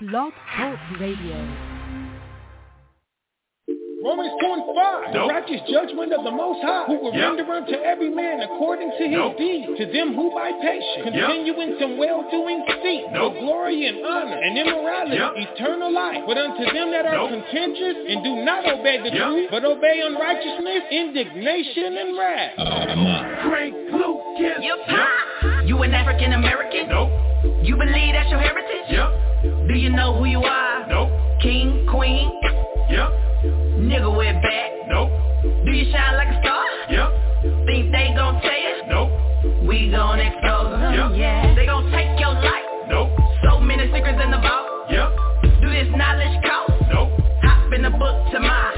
Blog Talk Radio. Romans 2 and 5, the righteous judgment of the Most High, who will Yep. render unto every man according to his Nope. deed, to them who by patience continue in some well-doing seek Nope. for glory and honor and immorality, Yep. eternal life. But unto them that are Nope. contentious and do not obey the Yep. truth, but obey unrighteousness, indignation, and wrath. Oh, Frank Lucas. You pop. You an African American? Nope. You believe that's your heritage? Yep. Do you know who you are? Nope. King, queen, Yep. nigga with back. Nope. Do you shine like a star? Yep. Think they gon' tell you? Nope. We gon' expose them, Yep. yeah. They gon' take your life. Nope. So many secrets in the vault. Yep. Do this knowledge cost? Nope. Hop in the book to my.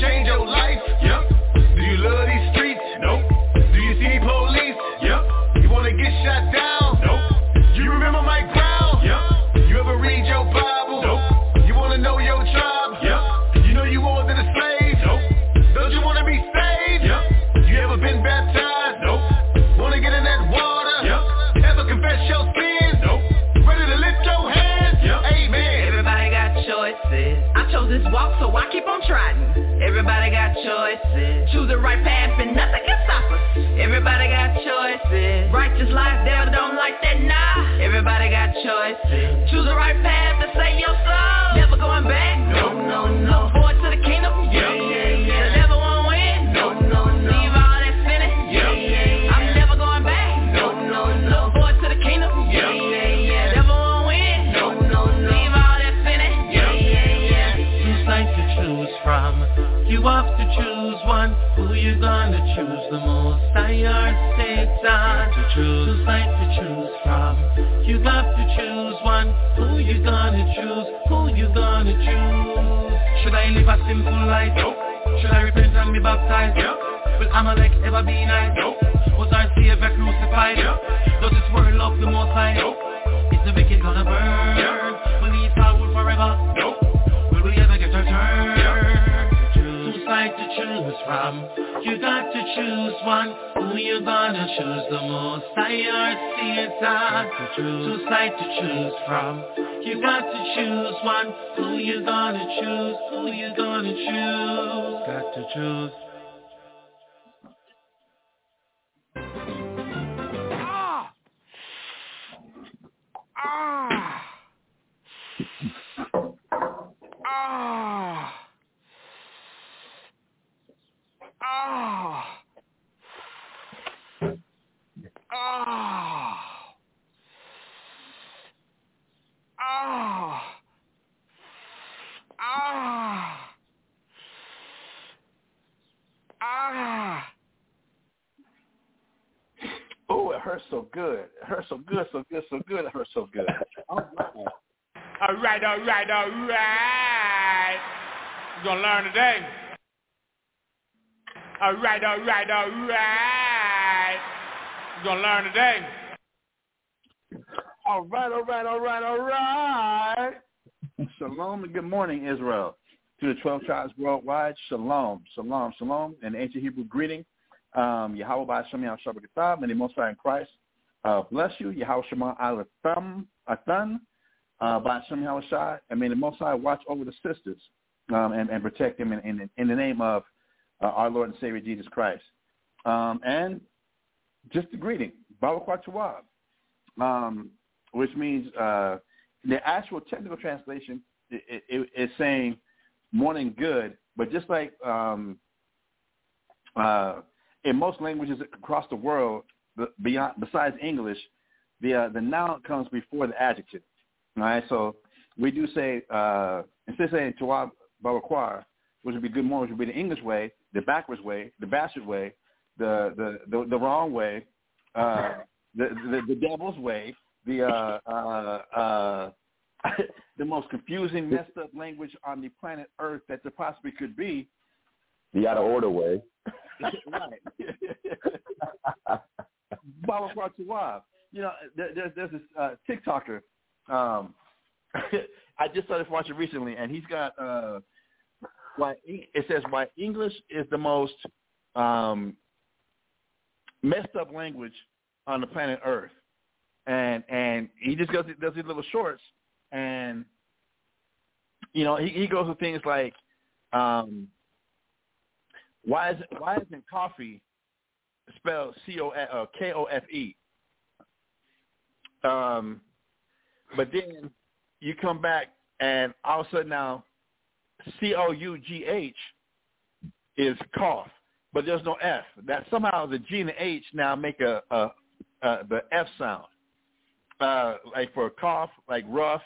Change your life? Yep. Do you love these streets? Nope. Do you see police? Yep. You wanna get shot down? Nope. You remember my ground? Yep. You ever read your Bible? Nope. You wanna know your tribe? Yep. You know you more than a slave? Nope. Don't you wanna be saved? Yep. You ever been baptized? Nope. Wanna get in that water? Yep. Ever confess your sins? Nope. Ready to lift your hands? Yep. Amen. Everybody got choices. I chose this walk, so I keep on trying. Everybody got choices. Choose the right path, and nothing can stop us. Everybody got choices. Righteous life, devil don't like that, nah. Everybody got choices. Choose the right path to save your soul. Gonna choose the most? Or Satan to choose. Two sides to choose from. You have to choose one. Who you gonna choose? Who you gonna choose? Should I live a simple life? Nope. Should I repent and be baptized? Yep. Will Amalek ever be nice? Nope. Was our Savior crucified? Yep. Does this world love the most high? Nope. Is the wicked gonna burn? Yep. Will he forever? Nope. To choose from. You got to choose one. Who you gonna choose the most? I or Satan. Two sides to choose from. You got to choose one. Who you gonna choose? Who you gonna choose? Got to choose. Ah. Ah. Ah. Ah. Ah. Ah. Ah. Oh, it hurts so good. It hurts so good, so good, so good. It hurts so good. All right, all right, all right. You're going to learn today. All right, all right, all right. We're going to learn today. All right, all right, all right, all right. Shalom and good morning, Israel. To the 12 tribes worldwide, shalom, shalom, shalom. An ancient Hebrew greeting. Um, Yahweh by Shem Yahweh Shabbat Kitab, and the Most High in Christ. Uh, bless you, Yahweh Shema Alatham, Athan, uh, by Shem Shai. And may the Most High watch over the sisters um, and, and protect them in, in, in the name of uh, our Lord and Savior Jesus Christ. Um, and just a greeting, Baruch um, which means uh, the actual technical translation is it, it, saying morning good, but just like um, uh, in most languages across the world, beyond besides English, the uh, the noun comes before the adjective. All right, so we do say uh, instead of saying Tawab Baruch which would be good morning, which would be the English way, the backwards way, the bastard way, the the the, the wrong way, uh, the, the the devil's way, the uh, uh, uh, the most confusing, messed up language on the planet Earth that there possibly could be. The out of order way. right. Baba Tuwab. You know, there, there's there's this uh, TikToker. Um, I just started watching recently, and he's got uh, why it says why English is the most um, messed up language on the planet Earth, and and he just goes does these little shorts, and you know he, he goes with things like um, why is why isn't coffee spelled C O uh, K O F E? Um, but then you come back and all of a sudden now C O U G H is cough, but there's no F. That somehow the G and the H now make a, a, a the F sound. Uh, like for a cough, like rough.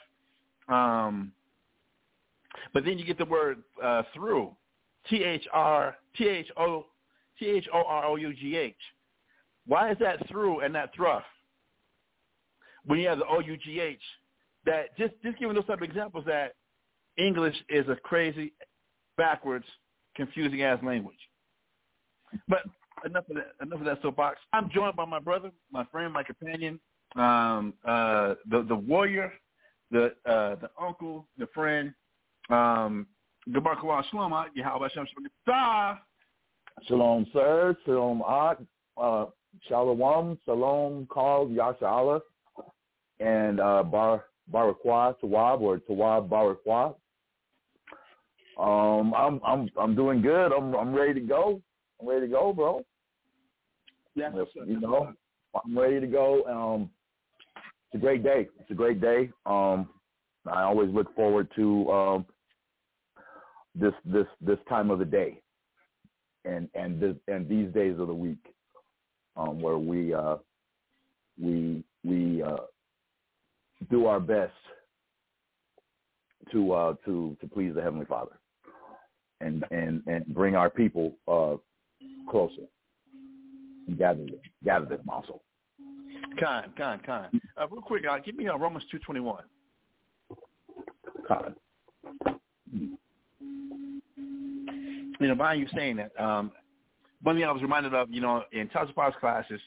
Um, but then you get the word uh, through, T H R T H O T H O R O U G H. Why is that through and not thruff? When you have the O U G H, that just just giving those type of examples that English is a crazy, backwards, confusing ass language. But enough of that. Enough of that soapbox. I'm joined by my brother, my friend, my companion, um, uh, the the warrior, the uh, the uncle, the friend. Um, Shalom, Yahweh Shem Shalom, sir. Shalom, Ak. Uh, shalom, Shalom, Carl, Yasha and uh, Bar Barakwa Tawab or Tawab Barakwa. Um, I'm I'm I'm doing good. I'm I'm ready to go. I'm ready to go, bro. Yeah, you know, I'm ready to go. Um, it's a great day. It's a great day. Um, I always look forward to um, this this this time of the day, and and this, and these days of the week, um, where we uh, we we uh, do our best to uh, to to please the Heavenly Father and and and bring our people uh, closer and gather them, gather them also. Con, con, con. Uh, real quick, uh, give me uh, Romans two twenty one. Con. You know, by you saying that, um, one thing I was reminded of, you know, in Tazapav's classes,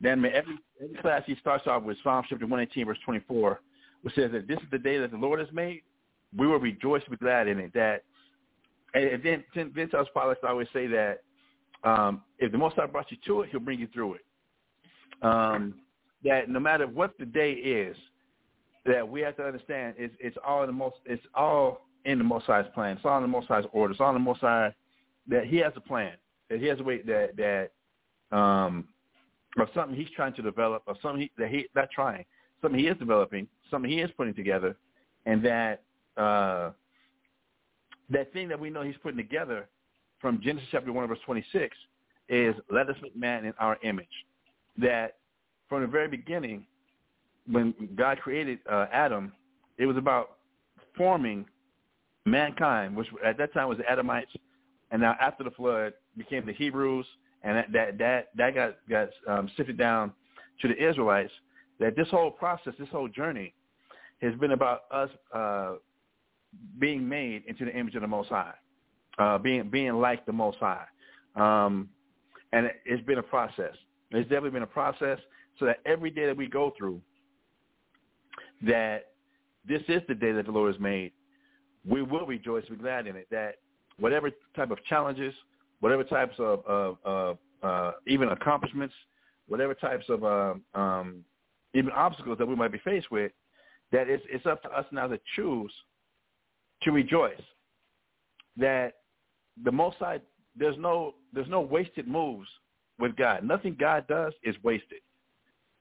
then every every class he starts off with Psalm chapter one eighteen verse twenty four, which says that this is the day that the Lord has made. We will rejoice and be glad in it. That and then Vince Pilots always say that um, if the Most High brought you to it, He'll bring you through it. Um, that no matter what the day is, that we have to understand it's it's all in the most it's all in the Most High's plan. It's all in the Most High's order. It's all in the Most High that He has a plan. That He has a way that that um, of something He's trying to develop, or something he, that He not trying, something He is developing, something He is putting together, and that uh, that thing that we know he's putting together from Genesis chapter 1 verse 26 is let us make man in our image. That from the very beginning, when God created uh, Adam, it was about forming mankind, which at that time was the Adamites, and now after the flood became the Hebrews, and that that that, that got got um, sifted down to the Israelites. That this whole process, this whole journey, has been about us uh, being made into the image of the Most High, uh, being being like the Most High, um, and it, has been a process. It's definitely been a process so that every day that we go through, that this is the day that the Lord has made. We will rejoice, and be glad in it. That whatever type of challenges, whatever types of, of, of uh, even accomplishments, whatever types of um, um, even obstacles that we might be faced with, that it's, it's up to us now to choose to rejoice. That the Most High, there's no there's no wasted moves with God. Nothing God does is wasted.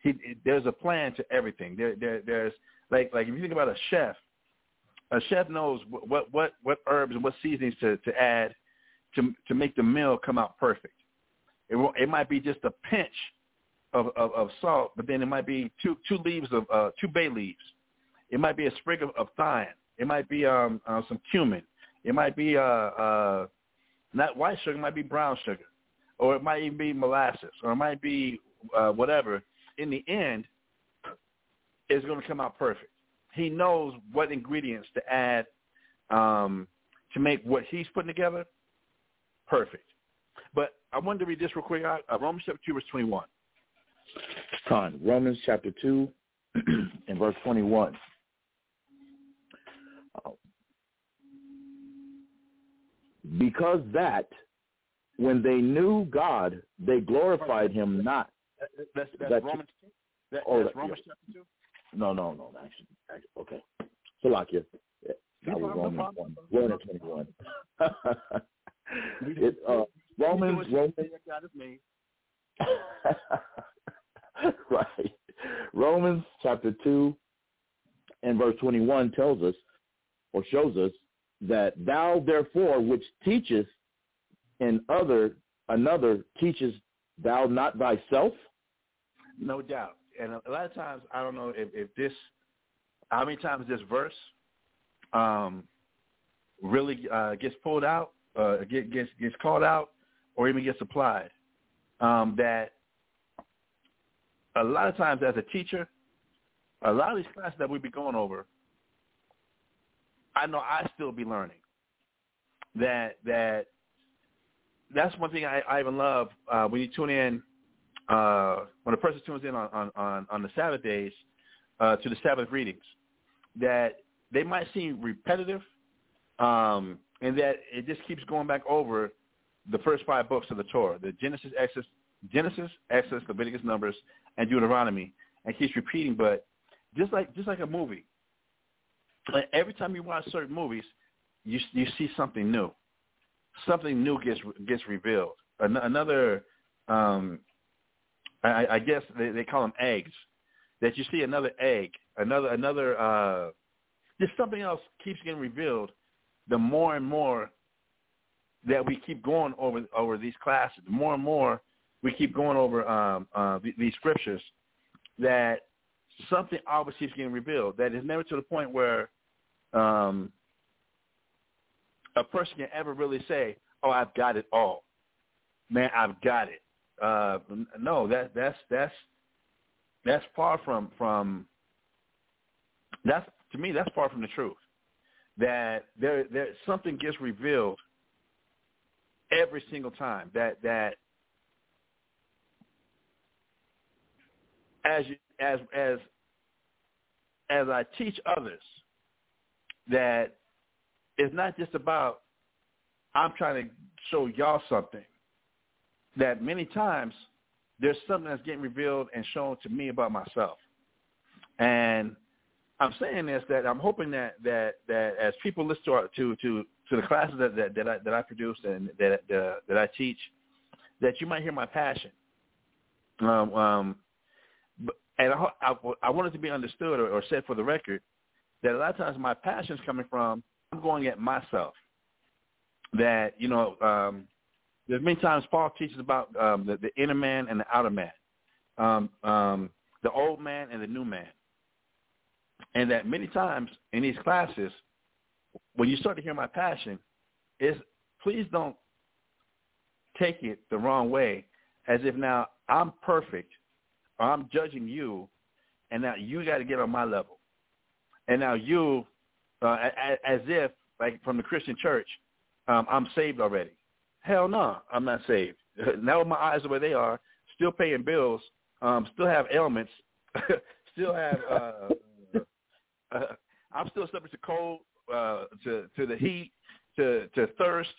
He, there's a plan to everything. There, there, there's like like if you think about a chef, a chef knows what what what herbs and what seasonings to to add to to make the meal come out perfect. It it might be just a pinch of, of, of salt, but then it might be two two leaves of uh, two bay leaves. It might be a sprig of, of thyme. It might be um, uh, some cumin. It might be uh, uh, not white sugar. It might be brown sugar, or it might even be molasses, or it might be uh, whatever. In the end, it's going to come out perfect. He knows what ingredients to add um, to make what he's putting together perfect. But I wanted to read this real quick. Uh, Romans chapter 2, verse 21. Con, Romans chapter 2 and verse 21. Because that when they knew God, they glorified him not. That's, that's, That's- Romans. That, oh, that's that- Romans chapter 2. No, no, no, actually, actually okay. Salakia. Yeah, No that was problem, no Romans 1. Romans 21. it, uh, Romans, Romans, God is made. right. Romans chapter 2 and verse 21 tells us or shows us that thou therefore which teachest and other another teachest thou not thyself? No doubt. And a lot of times, I don't know if, if this, how many times this verse um, really uh, gets pulled out, uh, get, gets gets called out, or even gets applied. Um, that a lot of times, as a teacher, a lot of these classes that we be going over, I know I still be learning. That that that's one thing I, I even love uh, when you tune in uh, when a person tunes in on, on, on, the Sabbath days uh, to the Sabbath readings, that they might seem repetitive, um, and that it just keeps going back over the first five books of the Torah, the Genesis, Exodus, Genesis, Exodus, Leviticus, Numbers, and Deuteronomy, and keeps repeating. But just like just like a movie, like every time you watch certain movies, you you see something new. Something new gets gets revealed. An- another um, I, I guess they, they call them eggs. That you see another egg, another another uh, just something else keeps getting revealed. The more and more that we keep going over over these classes, the more and more we keep going over um, uh, these scriptures, that something always keeps getting revealed. That is never to the point where um, a person can ever really say, "Oh, I've got it all." Man, I've got it uh, no, that that's that's that's far from from that's to me that's far from the truth. That there there something gets revealed every single time. That that as as as as I teach others that it's not just about I'm trying to show y'all something that many times there's something that's getting revealed and shown to me about myself. And I'm saying this that I'm hoping that that that as people listen to our, to to to the classes that that, that I that I produce and that that, that I teach, that you might hear my passion. Um, um, but, and I, I, I want it to be understood or, or said for the record that a lot of times my passion is coming from I'm going at myself. That you know, um, there's many times Paul teaches about um, the, the inner man and the outer man, um, um, the old man and the new man, and that many times in these classes, when you start to hear my passion, is please don't take it the wrong way, as if now I'm perfect, or I'm judging you, and now you got to get on my level, and now you, uh, as if like from the Christian church, um, I'm saved already. Hell no, I'm not saved. now my eyes are where they are. still paying bills, um, still have ailments, still have. Uh, uh, I'm still subject to cold, uh, to to the heat, to to thirst,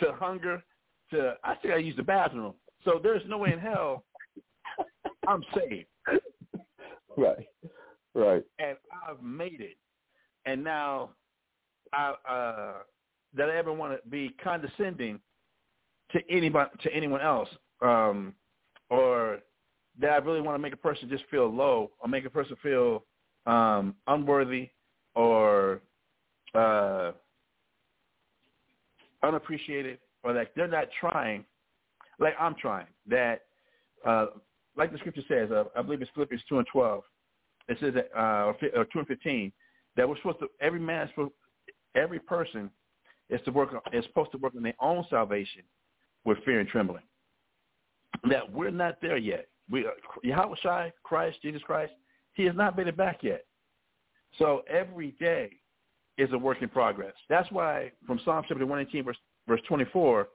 to hunger, to I think I use the bathroom. So there's no way in hell I'm saved. Right. Right. And I've made it. And now I uh that I ever want to be condescending to anybody to anyone else. Um or that I really want to make a person just feel low or make a person feel um unworthy or uh unappreciated or that they're not trying like I'm trying. That uh like the scripture says, uh, I believe it's Philippians two and twelve. It says that uh, or two and fifteen that we're supposed to every man, is supposed, every person is to work is supposed to work on their own salvation with fear and trembling. That we're not there yet. We Yahweh Shai, Christ, Jesus Christ, He has not made it back yet. So every day is a work in progress. That's why from Psalm chapter one eighteen verse verse twenty four,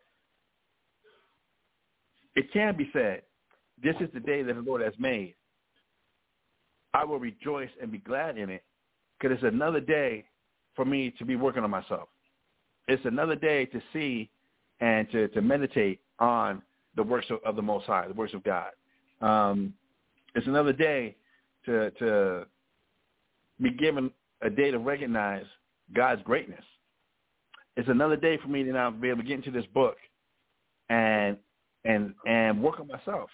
it can be said this is the day that the Lord has made. I will rejoice and be glad in it because it's another day for me to be working on myself. It's another day to see and to, to meditate on the works of, of the Most High, the works of God. Um, it's another day to, to be given a day to recognize God's greatness. It's another day for me to now be able to get into this book and and and work on myself.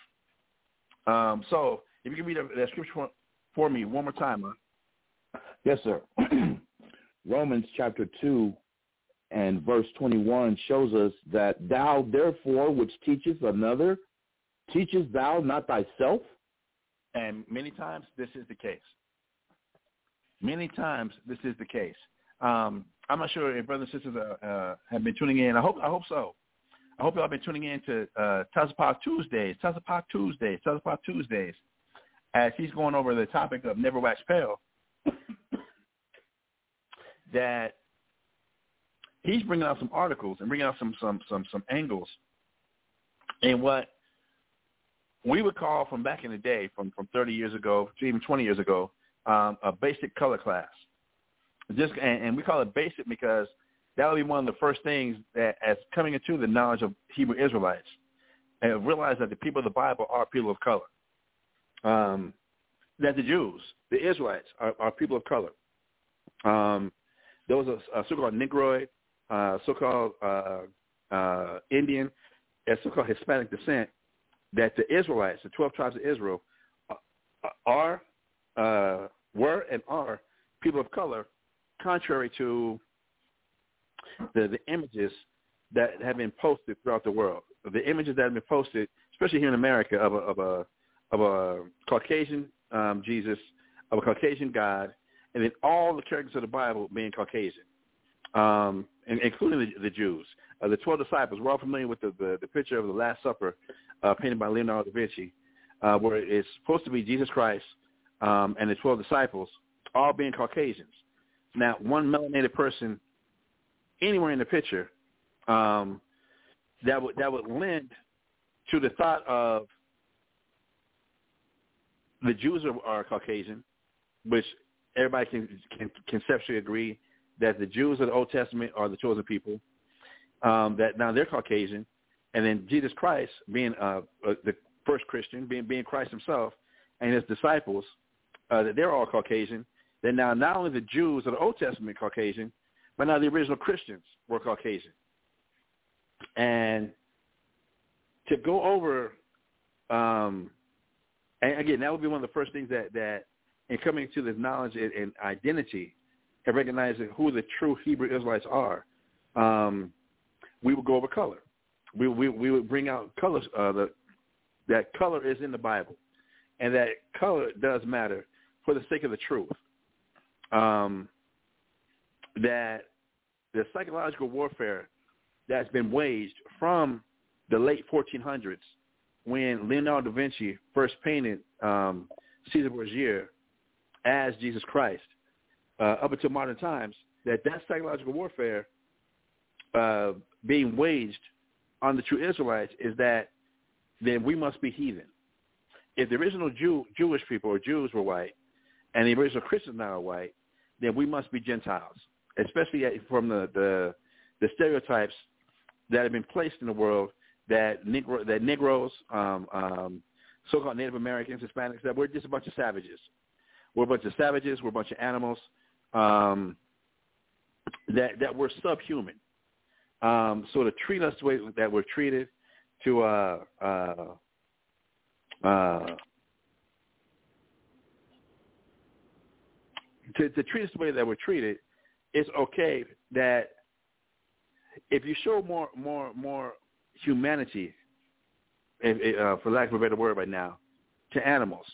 Um, so if you can read that scripture for, for me one more time. Huh? Yes, sir. Romans chapter 2 and verse 21 shows us that thou therefore which teachest another, teachest thou not thyself? And many times this is the case. Many times this is the case. Um, I'm not sure if brothers and sisters uh, uh, have been tuning in. I hope I hope so. I hope y'all have been tuning in to uh, Tazapah Tuesdays, Tazapah Tuesdays, Tazapah Tuesdays, as he's going over the topic of Never Wax Pale. that he's bringing out some articles and bringing out some some some some angles in what we would call from back in the day, from from 30 years ago even 20 years ago, um, a basic color class. Just and, and we call it basic because that would be one of the first things that as coming into the knowledge of Hebrew Israelites and realize that the people of the Bible are people of color. Um, that the Jews, the Israelites, are, are people of color. Um, there was a, a so-called Negroid, uh, so-called uh, uh, Indian, and so-called Hispanic descent that the Israelites, the 12 tribes of Israel, uh, are, uh, were and are people of color, contrary to the, the images that have been posted throughout the world. The images that have been posted, especially here in America, of a of a of a Caucasian um, Jesus, of a Caucasian God, and then all the characters of the Bible being Caucasian, um, and, including the, the Jews. Uh, the twelve disciples. We're all familiar with the, the, the picture of the Last Supper uh, painted by Leonardo da Vinci, uh, where it's supposed to be Jesus Christ um, and the twelve disciples all being Caucasians. Now, one melanated person anywhere in the picture um, that would that would lend to the thought of the Jews are, are Caucasian, which everybody can, can conceptually agree that the Jews of the Old Testament are the chosen people. Um, that now they're Caucasian, and then Jesus Christ being uh, uh, the first Christian, being being Christ Himself, and His disciples, uh, that they're all Caucasian. Then now not only the Jews of the Old Testament Caucasian, but now the original Christians were Caucasian. And to go over, um, and again, that would be one of the first things that, that in coming to this knowledge and, and identity and recognizing who the true Hebrew Israelites are, um, we would go over color. We, we, we would bring out colors, uh, the, that color is in the Bible, and that color does matter for the sake of the truth. Um, that the psychological warfare that's been waged from the late 1400s when Leonardo da Vinci first painted um, Caesar Borgia as Jesus Christ uh, up until modern times, that that psychological warfare uh, being waged on the true Israelites is that then we must be heathen. If the original Jew, Jewish people or Jews were white, and the original Christians now are white, then we must be Gentiles, especially from the the, the stereotypes that have been placed in the world that Negro, that Negroes, um, um, so-called Native Americans, Hispanics, that we're just a bunch of savages. We're a bunch of savages. We're a bunch of animals. Um, that that we're subhuman. Um, so to treat us the way that we're treated, to uh, uh, uh, to, to treat us the way that we're treated, it's okay that if you show more more more humanity, if, uh, for lack of a better word right now, to animals,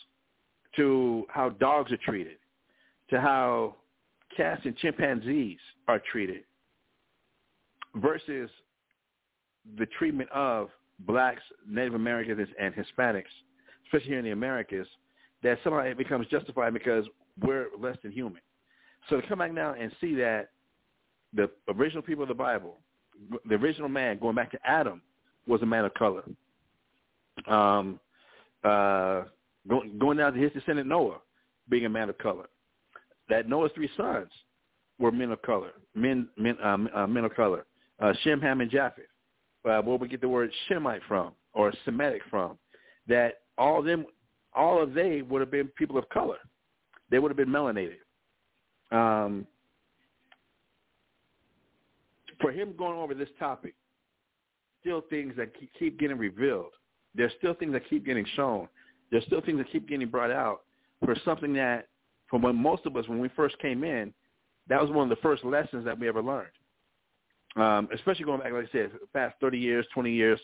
to how dogs are treated, to how cats and chimpanzees are treated, versus the treatment of blacks, Native Americans, and Hispanics, especially here in the Americas, that somehow it becomes justified because we're less than human. So to come back now and see that the original people of the Bible, the original man, going back to Adam, was a man of color. Um, uh, going, going down to his descendant Noah, being a man of color. That Noah's three sons were men of color, men men um, uh, men of color. Uh, Shem, Ham, and Japheth. Uh, where we get the word Shemite from or Semitic from. That all of them, all of they would have been people of color. They would have been melanated. Um, for him going over this topic, still things that keep getting revealed. There's still things that keep getting shown. There's still things that keep getting brought out for something that, from when most of us, when we first came in, that was one of the first lessons that we ever learned. Um, especially going back, like I said, past 30 years, 20 years,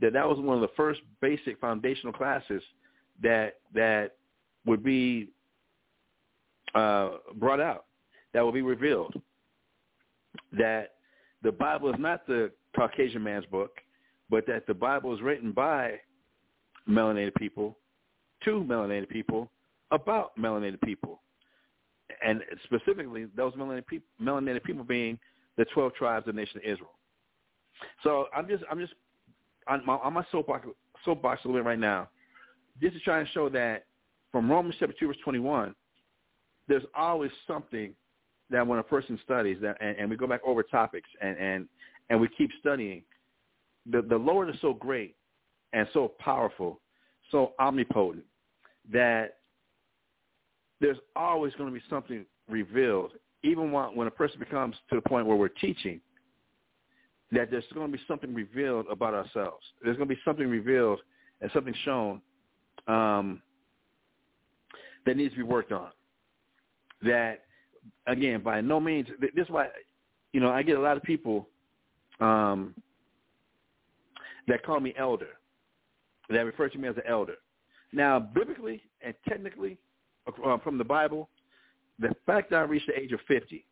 that that was one of the first basic foundational classes that that would be uh, brought out, that would be revealed. That the Bible is not the Caucasian man's book, but that the Bible is written by melanated people to melanated people about melanated people, and specifically those melanated people, melanated people being the twelve tribes of the nation of Israel. So I'm just I'm just on my, on my soapbox soapbox a little bit right now. This is trying to show that from Romans chapter two verse twenty one, there's always something that when a person studies that and, and we go back over topics and, and and we keep studying, the the Lord is so great and so powerful, so omnipotent that there's always going to be something revealed, even when, a person becomes to the point where we're teaching, that there's going to be something revealed about ourselves. There's going to be something revealed and something shown um, that needs to be worked on. That, again, by no means, this is why, you know, I get a lot of people um, that call me elder, that refer to me as an elder. Now, biblically and technically, uh, from the Bible, the fact that I reached the age of 50,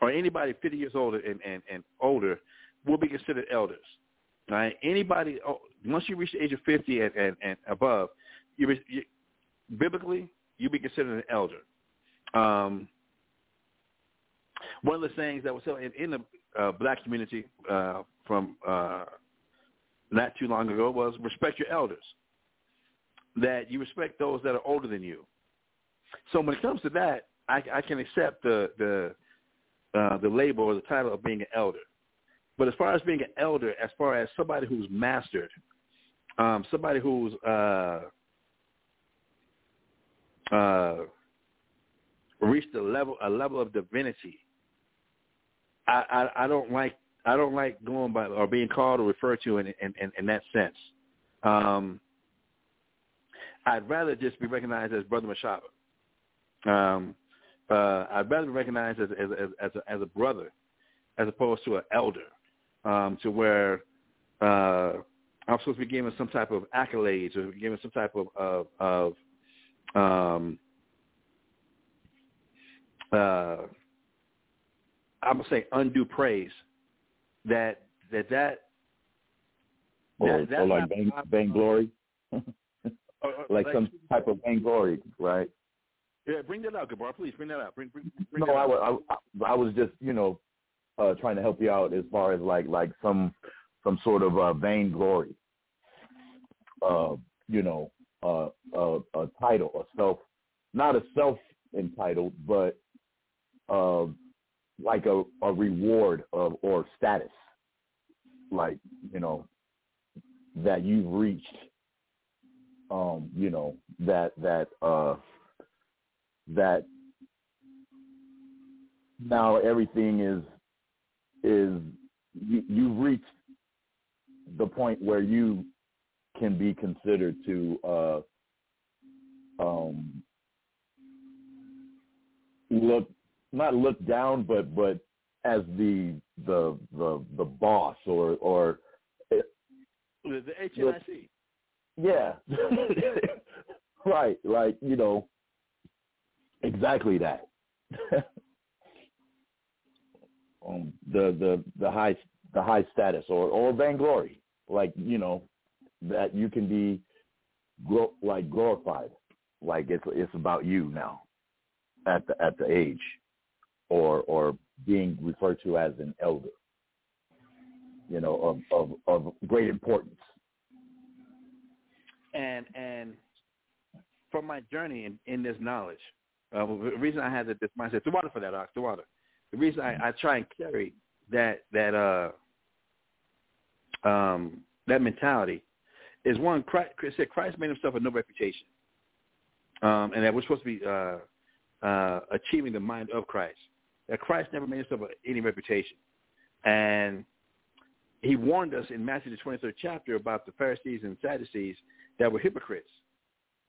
or anybody 50 years older and, and, and older, will be considered elders. Right? Anybody, oh, once you reach the age of 50 and, and, and above, you, you, biblically, you'll be considered an elder. Um, one of the things that was said in, in the uh, black community uh, from uh, not too long ago was respect your elders. That you respect those that are older than you. So when it comes to that, I, I can accept the the uh, the label or the title of being an elder. But as far as being an elder, as far as somebody who's mastered, um, somebody who's uh, uh, reached a level a level of divinity, I, I, I don't like I don't like going by or being called or referred to in in, in, in that sense. Um, I'd rather just be recognized as Brother Mashahba. Um, uh, I'd rather be recognized as as as, as, a, as a brother, as opposed to an elder, um, to where uh, I'm supposed to be given some type of accolades or given some type of of, of um, uh, I'm gonna say undue praise that that that or, that, or like vain, vainglory, like, like some type of vainglory, right? Yeah, bring that out, Gabar. Please bring that out. Bring, bring, bring no, I, I, I, I was just you know uh, trying to help you out as far as like like some some sort of uh, vainglory. uh, you know, uh, a, a title, a self, not a self entitled, but uh, like a, a reward of or status, like you know, that you've reached, um, you know, that that uh, that now everything is is you, you've reached the point where you can be considered to uh, um, look not look down, but but as the the the the boss or or The, the HNIC. yeah, right, like you know, exactly that. um, the the the high the high status or or vainglory, like you know, that you can be like glorified, like it's it's about you now, at the at the age, or or being referred to as an elder, you know, of of of great importance. and and from my journey in, in this knowledge, uh, the reason I had this mindset, water for that, Ox, water. The reason I, I try and carry that that uh um that mentality is one. Christ, said Christ made himself a no reputation, um, and that we're supposed to be uh, uh, achieving the mind of Christ. That Christ never made himself any reputation, and he warned us in Matthew the 23rd chapter about the Pharisees and Sadducees that were hypocrites,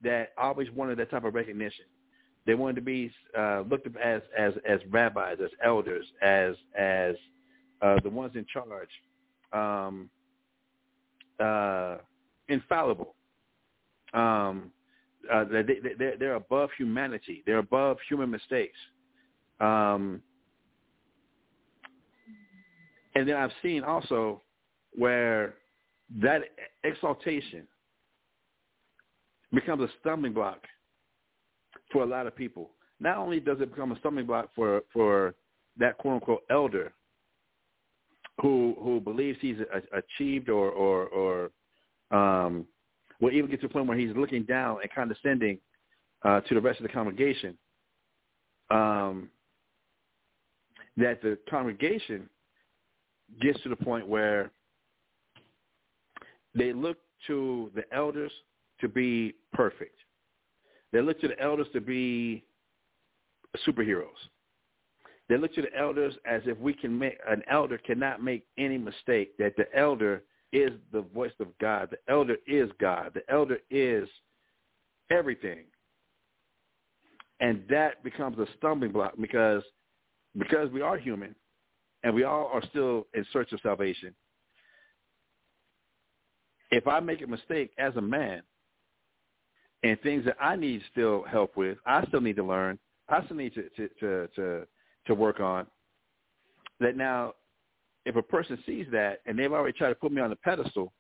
that always wanted that type of recognition. They wanted to be uh, looked up as, as as rabbis, as elders, as as uh, the ones in charge, um, uh, infallible. Um, uh, they, they, they're, above humanity. They're above human mistakes. Um, and then I've seen also where that exaltation becomes a stumbling block for a lot of people. Not only does it become a stumbling block for for that quote unquote elder who who believes he's a, achieved or or or um, will even get to a point where he's looking down and condescending uh, to the rest of the congregation. Um, that the congregation gets to the point where they look to the elders to be perfect. They look to the elders to be superheroes. They look to the elders as if we can make an elder cannot make any mistake. That the elder is the voice of God. The elder is God. The elder is everything. And that becomes a stumbling block because because we are human and we all are still in search of salvation. If I make a mistake as a man and things that I need still help with, I still need to learn. I still need to to to to, to work on. That now if a person sees that and they've already tried to put me on a pedestal,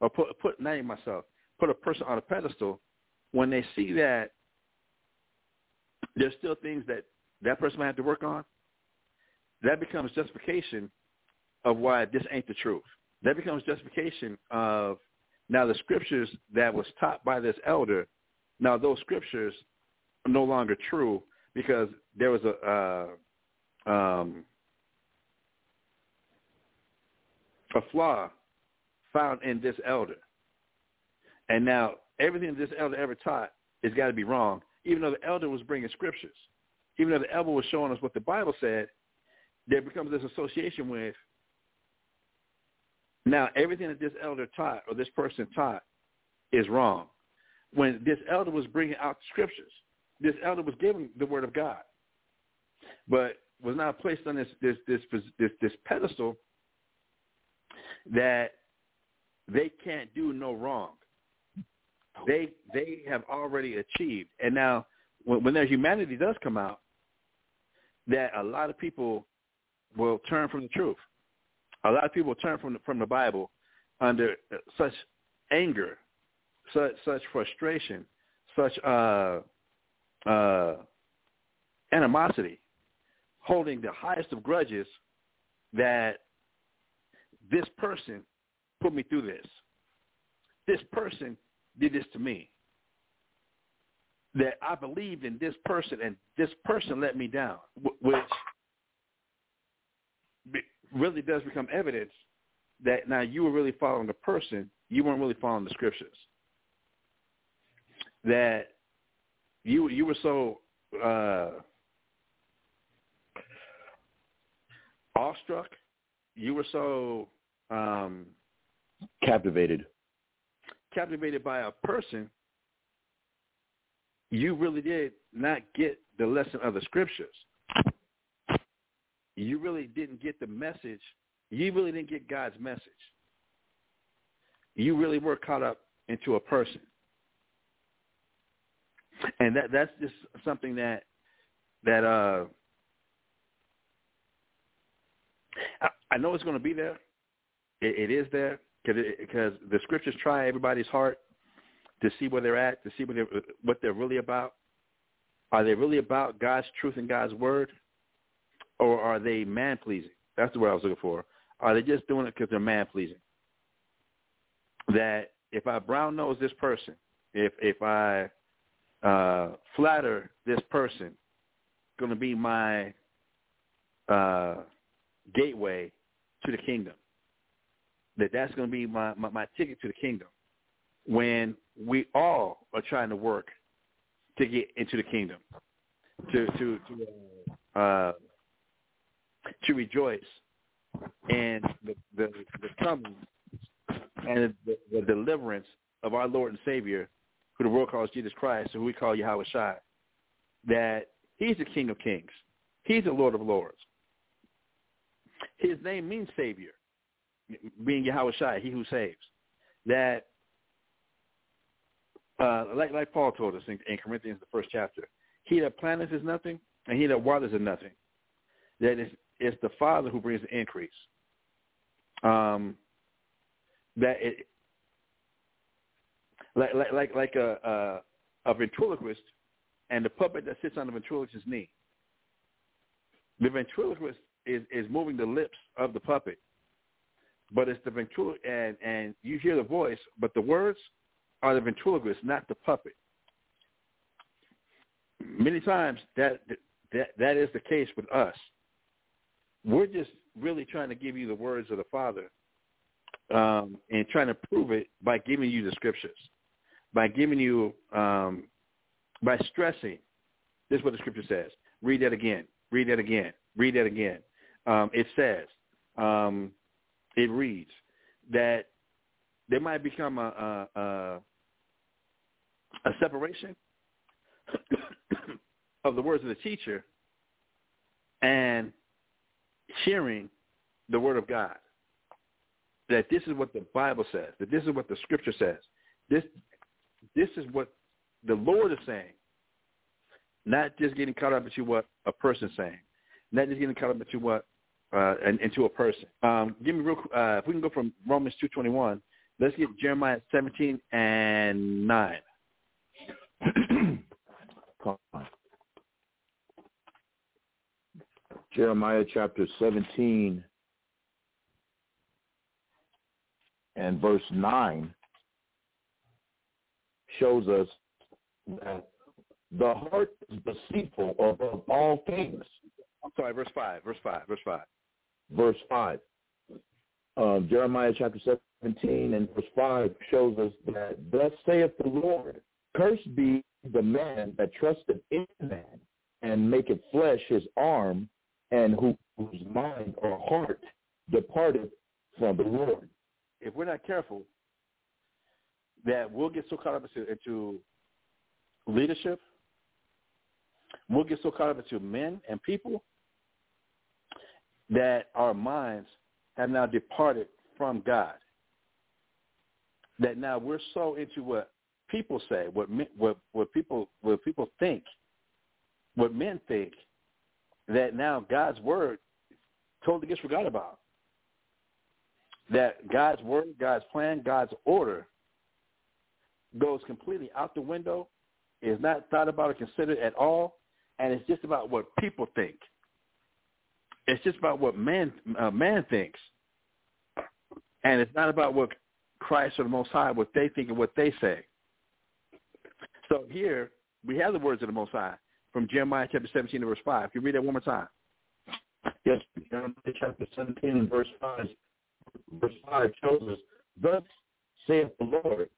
or put put name myself, put a person on a pedestal, when they see that there's still things that that person might have to work on, that becomes justification of why this ain't the truth. That becomes justification of now the scriptures that was taught by this elder. Now those scriptures are no longer true because there was a uh, um, a flaw found in this elder. And now everything this elder ever taught has got to be wrong, even though the elder was bringing scriptures. Even though the elder was showing us what the Bible said, there becomes this association with now everything that this elder taught or this person taught is wrong. When this elder was bringing out the scriptures, this elder was giving the word of God, but was not placed on this this this this, this pedestal that they can't do no wrong. They they have already achieved, and now when, when their humanity does come out, that a lot of people will turn from the truth. A lot of people turn from the, from the Bible under such anger, such such frustration, such uh, uh, animosity, holding the highest of grudges that this person put me through this. this person did this to me. That I believed in this person and this person let me down, which really does become evidence that now you were really following the person, you weren't really following the scriptures. That you you were so uh, awestruck, you were so um, Captivated. captivated by a person, you really did not get the lesson of the scriptures. You really didn't get the message. You really didn't get God's message. You really were caught up into a person. And that that's just something that that uh I, I know it's going to be there. It, it is there because the scriptures try everybody's heart to see where they're at, to see what they're, what they're really about. Are they really about God's truth and God's word, or are they man pleasing? That's the word I was looking for. Are they just doing it because they're man pleasing? That if I brown nose this person, if if I uh, flatter this person, going to be my uh, gateway to the kingdom. That that's going to be my, my, my ticket to the kingdom. When we all are trying to work to get into the kingdom, to to to uh, to rejoice in the the, the coming and the, the deliverance of our Lord and Savior, who the world calls Jesus Christ, who we call Yahweh Shai, that He's the King of Kings. He's the Lord of Lords. His name means Savior, being Yahweh Shai, He who saves. That, uh, like like Paul told us in, in Corinthians, the first chapter, He that planteth is nothing, and He that waters is nothing. That it's, it's the Father who brings the increase. Um, that it, like like like like a, a a ventriloquist and the puppet that sits on the ventriloquist's knee. The ventriloquist is is moving the lips of the puppet, but it's the ventriloquist, and and you hear the voice, but the words are the ventriloquist, not the puppet. Many times that that that is the case with us. We're just really trying to give you the words of the Father, um, and trying to prove it by giving you the scriptures, by giving you um, by stressing. This is what the scripture says. Read that again. Read that again. Read that again. Um, it says, um, it reads that there might become a, a, a, a separation of the words of the teacher and hearing the word of God. That this is what the Bible says. That this is what the Scripture says. This this is what the Lord is saying. Not just getting caught up into what a person's saying. Not just getting caught up into what uh, into a person. Um, give me real. Uh, if we can go from Romans two twenty one, let's get Jeremiah seventeen and nine. Jeremiah chapter 17 and verse 9 shows us that the heart is deceitful above all things. I'm sorry, verse five. Verse five. Verse five. Verse 5. Um, Jeremiah chapter 17 and verse 5 shows us that, Thus saith the Lord, Cursed be the man that trusteth in man, and maketh flesh his arm, and who, whose mind or heart departed from the Lord. If we're not careful, that we'll get so caught up into, into leadership, we'll get so caught up into men and people that our minds have now departed from God. That now we're so into what people say, what what what people what people think, what men think, that now God's word totally gets forgot about. That God's word, God's plan, God's order goes completely out the window, is not thought about or considered at all, and it's just about what people think. It's just about what man uh, man thinks, and it's not about what Christ or the Most High what they think and what they say. So here we have the words of the Most High from Jeremiah chapter 17 verse 5. Can you read that one more time? Yes, Jeremiah chapter 17 and verse 5, verse 5 tells us, Thus saith the Lord,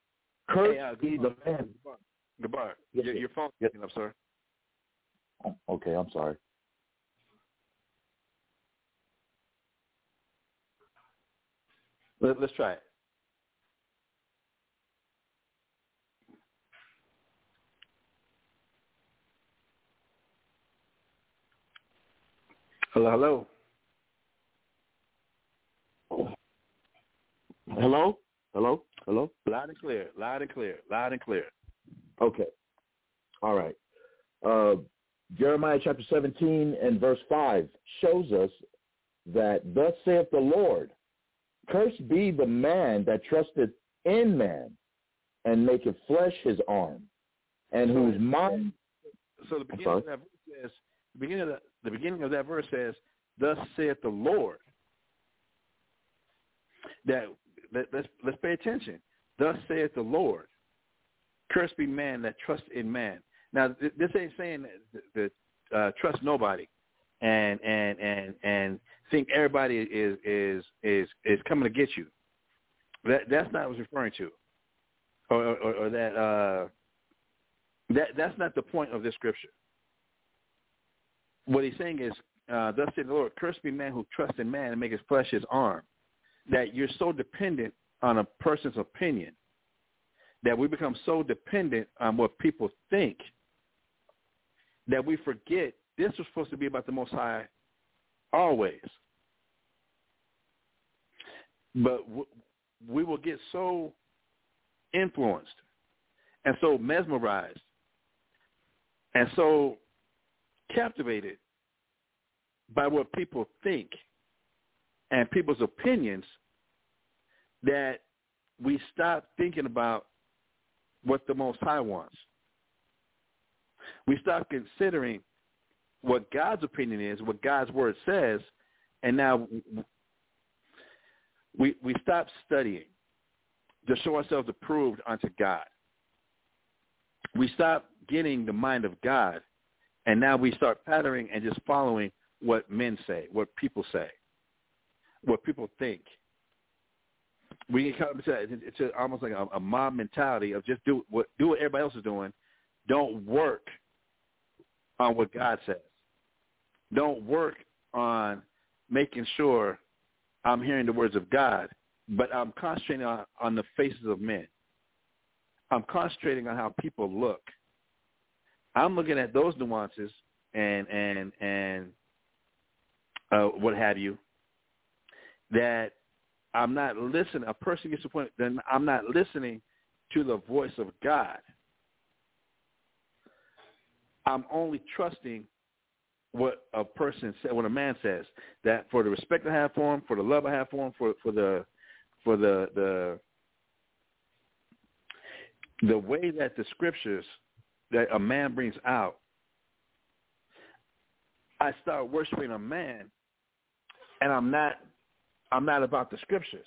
cursed Hey, uh, be the man. Gabar, Yes, your, your phone's Yes. picking up, sir. Oh, okay, I'm sorry. Let, let's try it. Hello, hello. Hello? Hello? Hello? Loud and clear, loud and clear, loud and clear. Okay. All right. Uh, Jeremiah chapter 17 and verse 5 shows us that thus saith the Lord, Cursed be the man that trusteth in man and maketh flesh his arm, and whose mind So the beginning of that verse says, the beginning of the, beginning of that verse says, "Thus saith the Lord." That let, let's let's pay attention. Thus saith the Lord. Cursed be man that trusts in man. Now th- this ain't saying that, that uh, trust nobody, and and and and think everybody is is is is coming to get you. That that's not what it's referring to, or or, or that uh, that that's not the point of this scripture. What he's saying is, uh, thus said the Lord, cursed be man who trusts in man and make his flesh his arm. That you're so dependent on a person's opinion that we become so dependent on what people think that we forget this was supposed to be about the Most High always. But we will get so influenced and so mesmerized and so captivated by what people think and people's opinions that we stop thinking about what the Most High wants. We stop considering what God's opinion is, what God's word says, and now we we stop studying to show ourselves approved unto God. We stop getting the mind of God, and now we start patterning and just following what men say, what people say, what people think. We caught into it's almost like a, a mob mentality of just do what do what everybody else is doing. Don't work on what God says. Don't work on making sure I'm hearing the words of God, but I'm concentrating on, on the faces of men. I'm concentrating on how people look. I'm looking at those nuances and and and uh, what have you. That I'm not listening. A person gets to the point then I'm not listening to the voice of God. I'm only trusting what a person said, what a man says. That for the respect I have for him, for the love I have for him, for for the for the the the way that the scriptures that a man brings out, I start worshiping a man, and I'm not I'm not about the scriptures.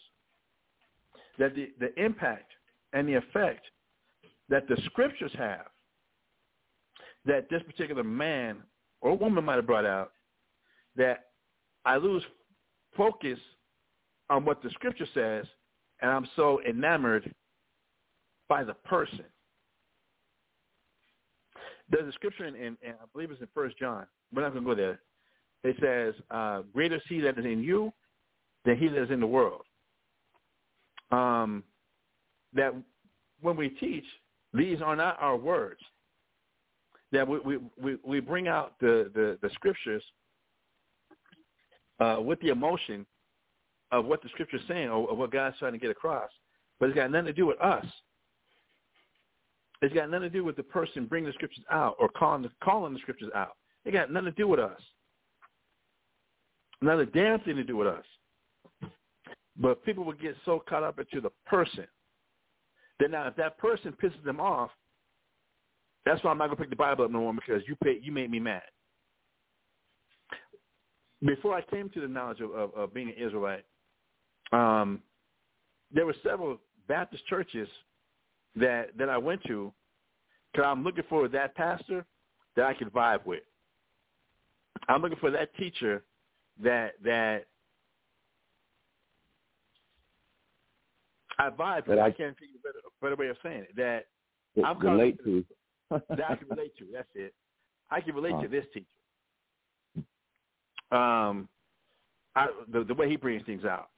That the the impact and the effect that the scriptures have that this particular man or woman might have brought out that I lose focus on what the scripture says and I'm so enamored by the person. There's a scripture in, in, in I believe it's in First John. We're not going to go there. It says, uh, "Greater is He that is in you than He that is in the world." Um, that when we teach, these are not our words. That we we, we, we bring out the, the, the scriptures uh, with the emotion of what the scripture is saying or, or what God's trying to get across, but it's got nothing to do with us. It's got nothing to do with the person bringing the scriptures out or calling the, calling the scriptures out. It got nothing to do with us. Not a damn thing to do with us. But people will get so caught up into the person that now if that person pisses them off, that's why I'm not gonna pick the Bible up no more because you pay, you made me mad. Before I came to the knowledge of, of, of being an Israelite, um, there were several Baptist churches that that I went to because I'm looking for that pastor that I can vibe with. I'm looking for that teacher that that I vibe with. That I- I can't think of a better, better way of saying it. That I'm relate to. that I can relate to. That's it. I can relate Huh. to this teacher. Um, I, the the way he brings things out.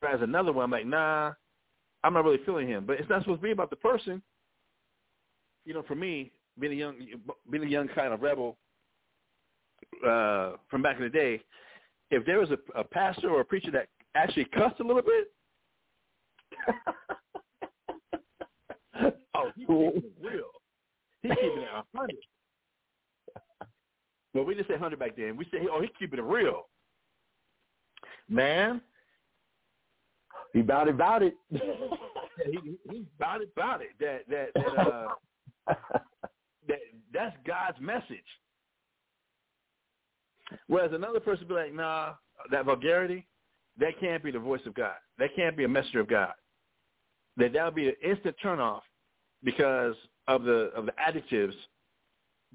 Whereas another one, I'm like, nah, I'm not really feeling him. But it's not supposed to be about the person. You know, for me, being a young, being a young kind of rebel uh, from back in the day, if there was a, a pastor or a preacher that actually cussed a little bit, oh, keeping it real. He's keeping it hundred. Well, we didn't say hundred back then. We said, oh, he's keeping it real. Man, He about it, about it. he, he, he's about it, about it. That that that uh, that that's God's message. Whereas another person be like, nah, that vulgarity, that can't be the voice of God. That can't be a messenger of God. That that would be an instant turnoff because of the of the adjectives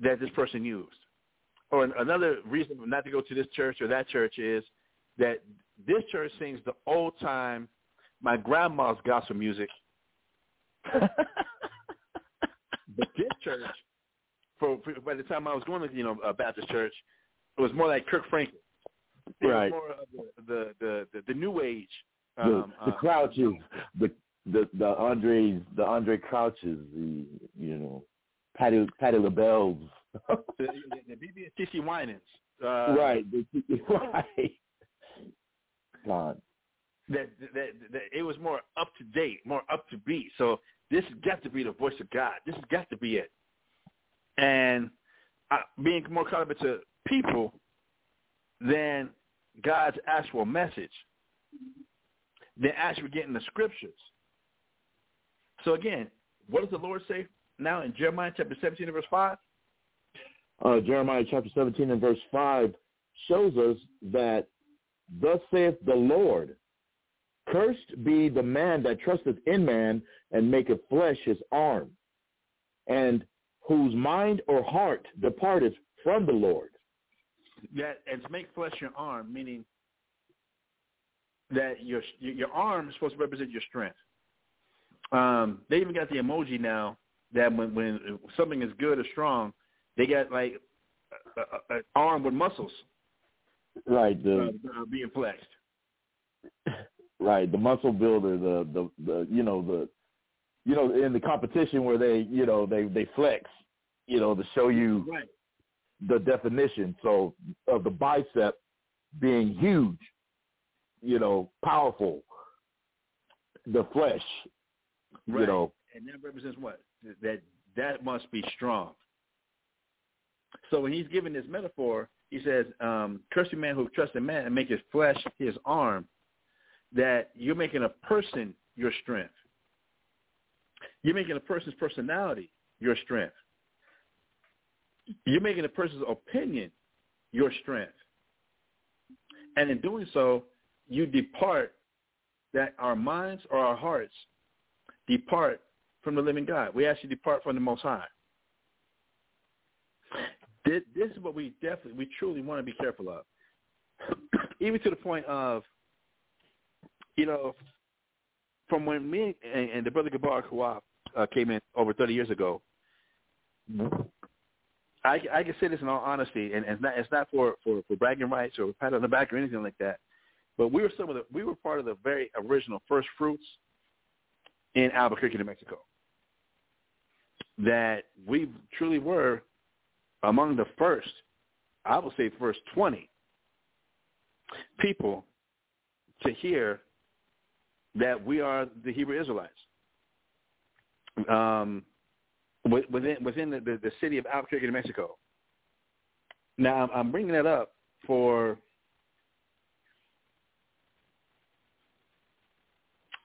that this person used. Or an- another reason not to go to this church or that church is that this church sings the old time, my grandma's gospel music. but this church, for, for by the time I was going to you know a Baptist church, it was more like Kirk Franklin. It Right. Was more of the the the, the, the new age. the, Um, the uh, Crouches, the the the Andres, the Andre Crouches, the you know, Patti Patti LaBelle's. the, the, the BeBe and CeCe Winans. Uh, right, right. God. That, that that it was more up to date, more up to beat. So this has got to be the voice of God. This has got to be it. And uh, being more up into people than God's actual message, than actually getting the scriptures. So again, what does the Lord say now in Jeremiah chapter 17 and verse 5? uh, Jeremiah chapter 17 and verse 5 shows us that thus saith the Lord, cursed be the man that trusteth in man and maketh flesh his arm, and whose mind or heart departeth from the Lord. that and to make flesh your arm, meaning that your your arm is supposed to represent your strength. Um, they even got the emoji now that when when something is good or strong, they got like an arm with muscles Right, the uh, being flexed. right, the muscle builder, the the the you know the you know in the competition where they you know they they flex, you know to show you Right. the definition so of the bicep being huge, you know, powerful, the flesh, you know, And that represents what? That that must be strong. So when he's giving this metaphor, he says, um, curse the man who trusts in man and make his flesh his arm, that you're making a person your strength. You're making a person's personality your strength. You're making a person's opinion your strength. And in doing so, you depart that our minds or our hearts depart from the living God. We actually depart from the Most High. This, this is what we definitely, we truly want to be careful of. Even to the point of, you know, from when me and, and the brother Gabar Kawab uh, came in over 30 years ago, I, I can say this in all honesty, and, and it's not, it's not for, for, for bragging rights or pat on the back or anything like that. But we were some of the we were part of the very original first fruits in Albuquerque, New Mexico. That we truly were among the first, I would say first 20 people to hear that we are the Hebrew Israelites. Um, within within the, the, the city of Albuquerque, New Mexico. Now, I'm- bringing that up for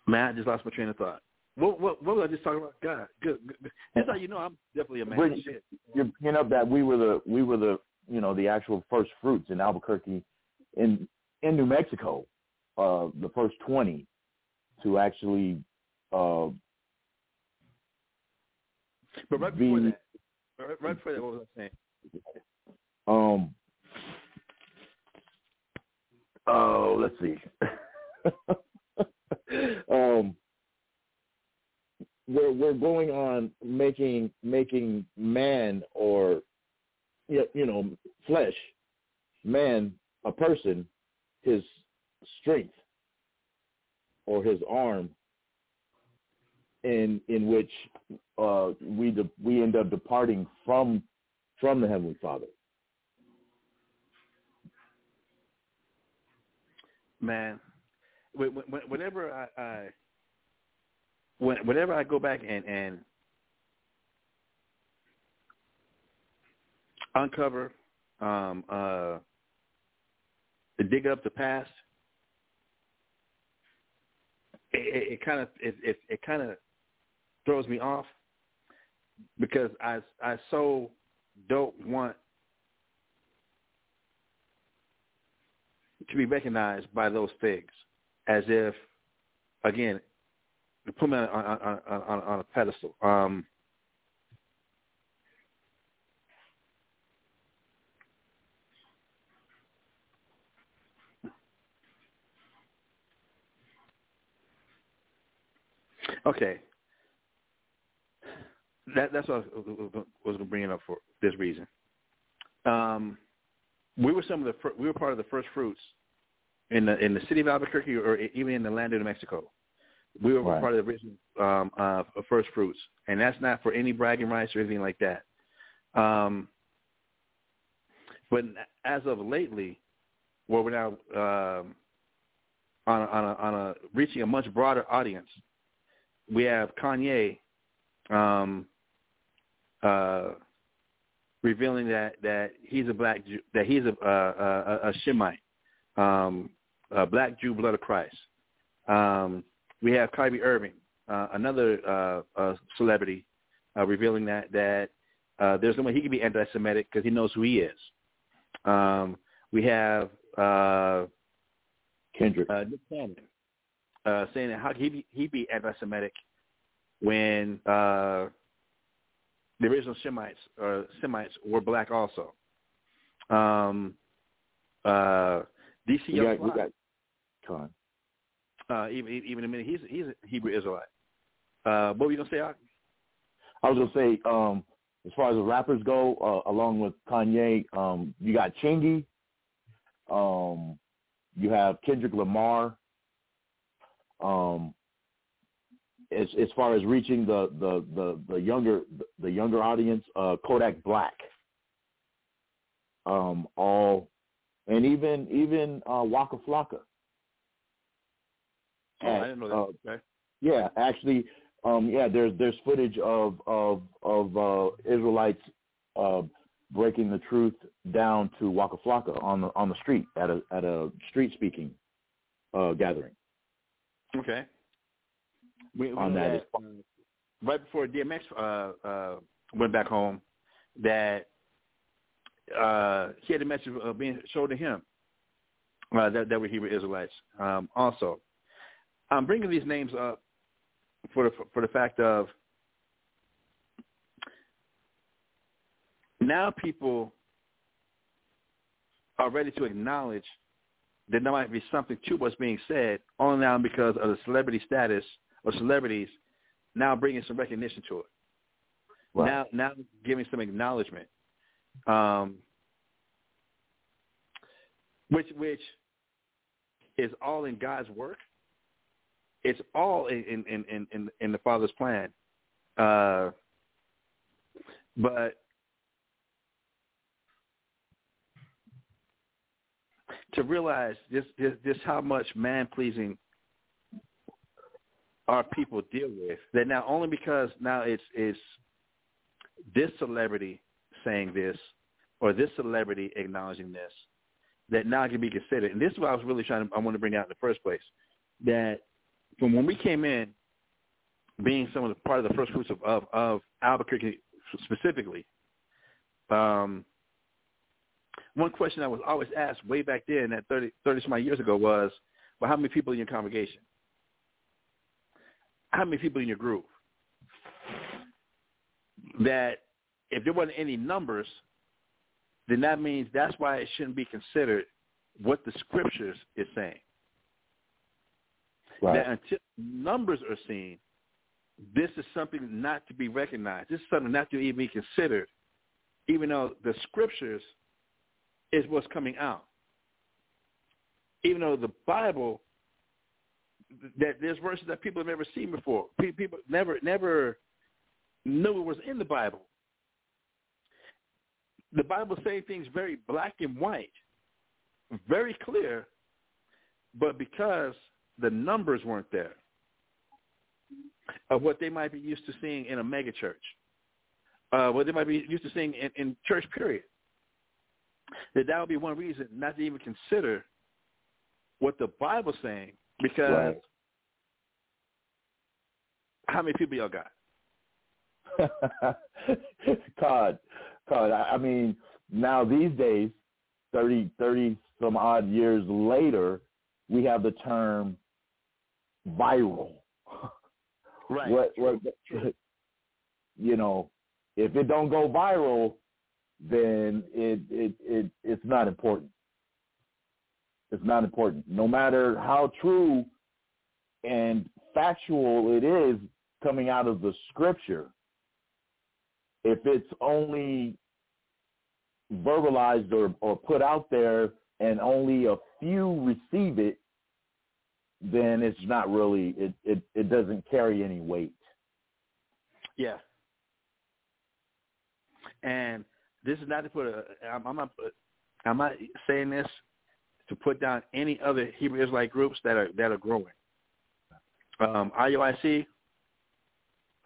man. I just lost my train of thought. What what what was I just talking about? God, good. good. That's how you know I'm definitely a man. Shit. you're picking up that we were the we were the you know the actual first fruits in Albuquerque, in in New Mexico, uh, the first twenty to actually uh, But right before that, right, right before that, what was I saying? um, oh, let's see. um, we're we're going on making making man or you know flesh man a person his strength or his arm in in which uh, we de- we end up departing from from the heavenly Father. Man, when- when- whenever I, I whenever I go back and and uncover, um, uh, dig up the past, it, kind of it it, it kind of throws me off because I I so don't want to be recognized by those things as if again put me on on on, on, on a pedestal. Um, okay, that that's what I was, was going to bring it up for this reason. Um, we were some of the fir- we were part of the first fruits in the in the city of Albuquerque or even in the land of New Mexico. We were Right. part of the original um, uh, first fruits, and that's not for any bragging rights or anything like that. Um, but as of lately, where we're now um, on a, on a, on a reaching a much broader audience, we have Kanye um, uh, revealing that that he's a black Jew, that he's a a, a, a Shemite, um, a black Jew, blood of Christ. Um, we have Kyrie Irving, uh, another uh, uh, celebrity, uh, revealing that that uh, there's no way he can be anti-Semitic because he knows who he is. Um, we have uh, Kendrick. uh, Nick Cannon uh, saying that how he be, he be anti-Semitic when uh, the original Shemites or Semites were black also. Um, uh, DC we got, we got Con. uh, even even a minute, he's he's a Hebrew Israelite. Uh, what were you gonna say? Ak? I was gonna say, um, as far as the rappers go, uh, along with Kanye, um, you got Chingy, um, you have Kendrick Lamar. Um, as as far as reaching the the the, the younger the younger audience, uh, Kodak Black. Um, all, and even even uh, Waka Flocka. Oh, I didn't know that. Uh, okay. yeah, actually, um, yeah, there's there's footage of of of uh, Israelites uh, breaking the truth down to Waka Flocka on the on the street at a at a street speaking uh, gathering. Okay. We, we On know that is- uh, right before DMX uh, uh, went back home, that uh, he had a message uh, being shown to him uh, that that were Hebrew Israelites. Um, also, I'm bringing these names up for the for the fact of now people are ready to acknowledge that there might be something to what's being said only now because of the celebrity status of celebrities now bringing some recognition to it. Right. Now, now giving some acknowledgement, um, which which is all in God's work. It's all in in in in, in the Father's plan, uh, but to realize just just, just how much man pleasing our people deal with that now only because now it's it's this celebrity saying this or this celebrity acknowledging this that now can be considered. And this is what I was really trying to I want to bring out in the first place. That from when we came in, being some of the part of the first fruits of, of, of Albuquerque specifically, um, one question I was always asked way back then, that 30, 30 some years ago, was, well, how many people in your congregation? how many people in your group that if there wasn't any numbers, then that means that's why it shouldn't be considered what the scriptures is saying. Right. That until numbers are seen, this is something not to be recognized. This is something not to even be considered, even though the scriptures is what's coming out. Even though the Bible, that there's verses that people have never seen before. People never never knew it was in the Bible. The Bible saying things very black and white, very clear, but because the numbers weren't there of what they might be used to seeing in a megachurch, uh, what they might be used to seeing in, in church period. That that would be one reason not to even consider what the Bible's saying because Right. how many people y'all got? Todd, Todd, I I mean, now these days, 30, 30 some odd years later, we have the term viral. Right. What, what, you know, if it don't go viral, then it, it, it, it's not important. It's not important. No matter how true and factual it is coming out of the scripture, if it's only verbalized or, or put out there and only a few receive it, then it's not really it, it, it doesn't carry any weight. Yeah. And this is not to put a. I'm, not. I'm not saying this to put down any other Hebrew Israelite groups that are that are growing. Um, IUIC,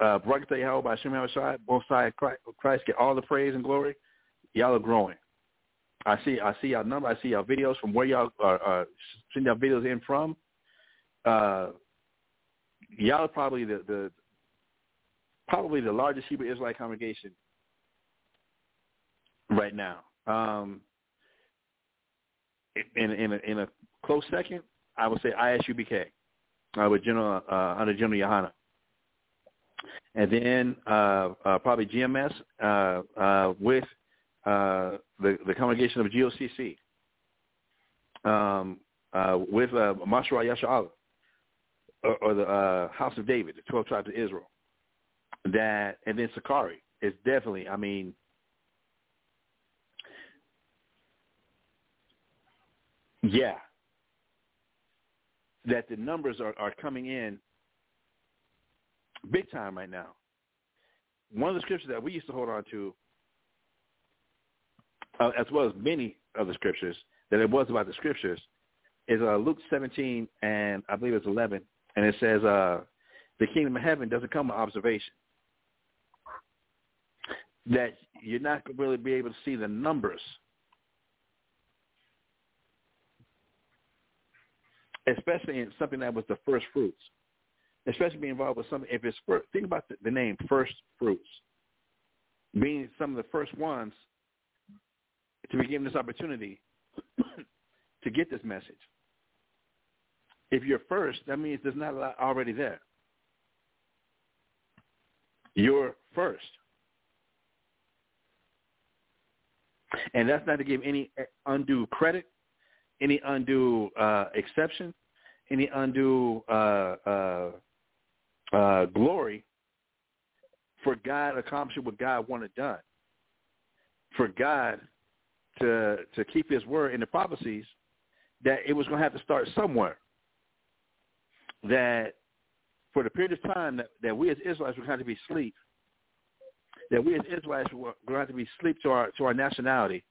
uh, Baruch Yahweh by Shem Shai, both sides Christ, Christ get all the praise and glory. Y'all are growing. I see. I see y'all number. I see y'all videos from where y'all are, are sending y'all videos in from. Uh, y'all are probably the, the probably the largest Hebrew Israelite congregation right now. Um, in in a, in a close second, I would say ISUPK uh, with General uh, under General Yohana, and then uh, uh, probably GMS uh, uh, with uh, the the congregation of GOCC um, uh, with uh, Mashra Yasha or, or the uh, House of David, the twelve tribes of Israel. That and then Sakari is definitely. I mean, yeah, that the numbers are, are coming in big time right now. One of the scriptures that we used to hold on to, uh, as well as many of the scriptures that it was about the scriptures, is uh, Luke 17 and I believe it's 11, and it says, uh, "The kingdom of heaven doesn't come with observation." That you're not going to really be able to see the numbers, especially in something that was the first fruits, especially being involved with something. If it's first, think about the, the name first fruits, being some of the first ones to be given this opportunity to get this message. If you're first, that means there's not a lot already there. You're first. And that's not to give any undue credit, any undue uh, exception, any undue uh, uh, uh, glory for God accomplishing what God wanted done. For God to to keep His word in the prophecies that it was going to have to start somewhere. That for the period of time that, that we as Israelites were going to be asleep, that we as Israelites were going to to be asleep to our to our nationality,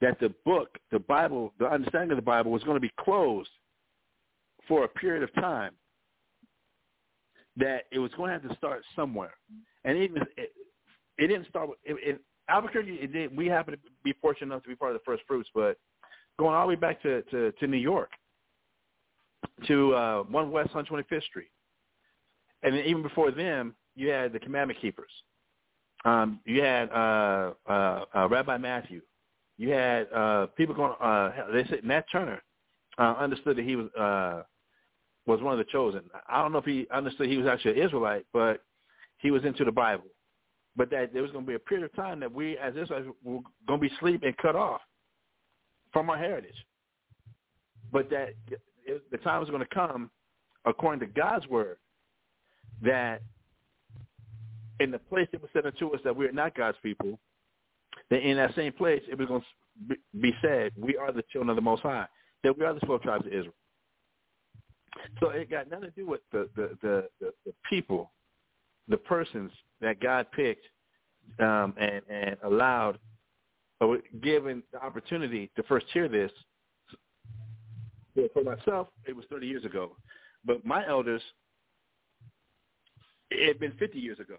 that the book, the Bible, the understanding of the Bible was going to be closed for a period of time. That it was going to have to start somewhere, and even it, it didn't start. With, it, it, Albuquerque, it did, we happened to be fortunate enough to be part of the first fruits, but going all the way back to, to, to New York, to uh, One West 125th Street. And then even before them, you had the Commandment Keepers. Um, you had uh, uh, uh, Rabbi Matthew. You had uh, people going. Uh, they said Nat Turner uh, understood that he was uh, was one of the chosen. I don't know if he understood he was actually an Israelite, but he was into the Bible. But that there was going to be a period of time that we, as Israelites, were going to be asleep and cut off from our heritage. But that the time was going to come, according to God's word, that in the place it was said unto us that we are not God's people, that in that same place it was going to be said, we are the children of the Most High, that we are the 12 tribes of Israel. So it got nothing to do with the, the, the, the, the people, the persons that God picked um, and, and allowed or given the opportunity to first hear this. For myself, it was 30 years ago. But my elders, it had been 50 years ago,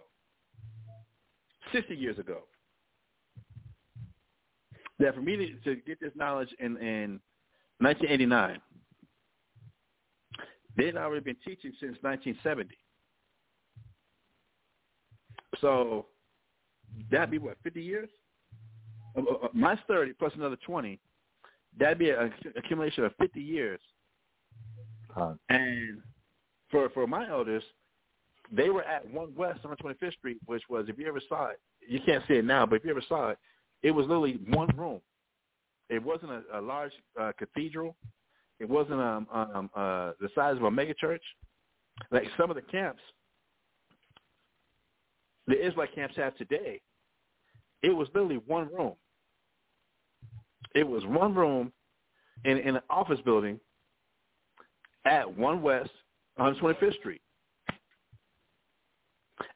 60 years ago. That for me to, to get this knowledge in, in 1989, they'd already been teaching since 1970. So that'd be what, 50 years? Uh, uh, uh, my 30 plus another 20. That'd be an accumulation of 50 years. Huh. And for for my elders, they were at One West on 25th Street, which was, if you ever saw it, you can't see it now, but if you ever saw it, it was literally one room. It wasn't a, a large uh, cathedral. It wasn't um, um, uh, the size of a megachurch. Like some of the camps, the Israelite camps have today, it was literally one room. It was one room in, in an office building at One West, 125th Street.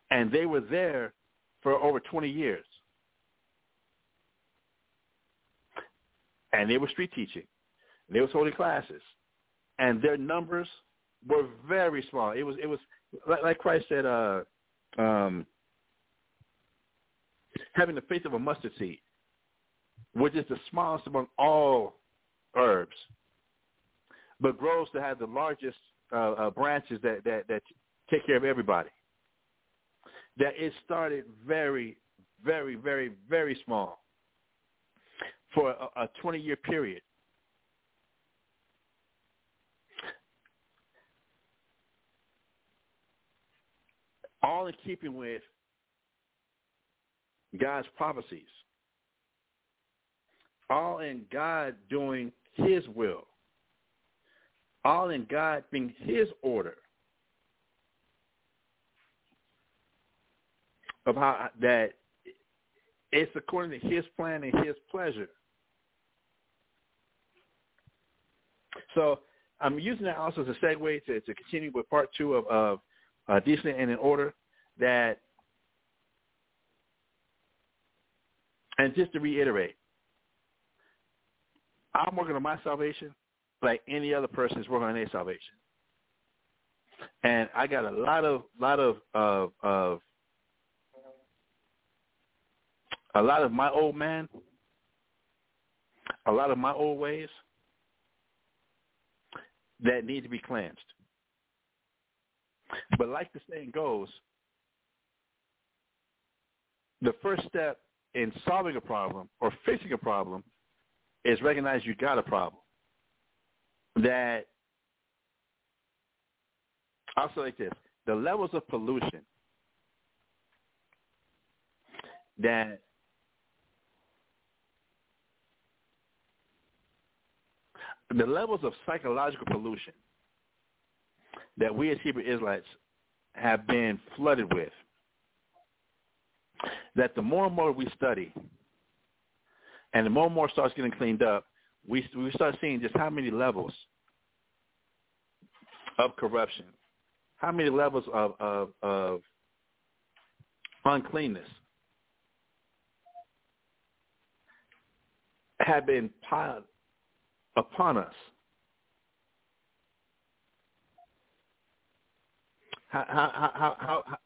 And they were there for over 20 years. And they were street teaching. They was holding classes. And their numbers were very small. It was it was like, like Christ said, uh, um, having the faith of a mustard seed, which is the smallest among all herbs, but grows to have the largest uh, uh, branches that, that, that take care of everybody. That it started very, very, very, very small for a, a 20-year period. All in keeping with God's prophecies. All in God doing his will. All in God being his order. Of how that it's according to his plan and his pleasure. So I'm using that also as a segue to, to continue with part two of, of uh, Decent and in Order that And just to reiterate, I'm working on my salvation like any other person is working on their salvation. And I got a lot of lot of of, of a lot of my old man, a lot of my old ways that need to be cleansed. But like the saying goes, the first step in solving a problem or fixing a problem is recognize you got a problem. That I'll say like this: the levels of pollution that the levels of psychological pollution that we as Hebrew Israelites have been flooded with that the more and more we study and the more and more starts getting cleaned up, we, we start seeing just how many levels of corruption, how many levels of, of, of uncleanness have been piled upon us. How, how, how, how,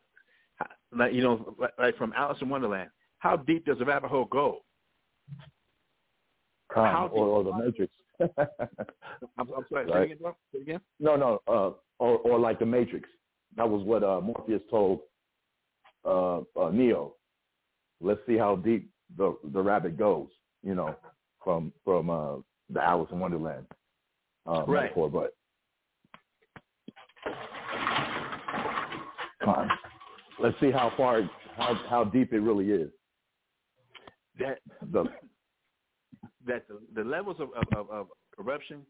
like you know, like from Alice in Wonderland. How deep does a rabbit hole go? Or, or the Matrix. I'm, I'm sorry. Say, again, say again. No, no. Uh, or, or like the Matrix. That was what uh, Morpheus told uh, uh, Neo. Let's see how deep the the rabbit goes. You know, from from uh, the Alice in Wonderland uh, right. metaphor. But Con. Let's see how far, how how deep it really is. That The that the, the levels of, of, of, corruption,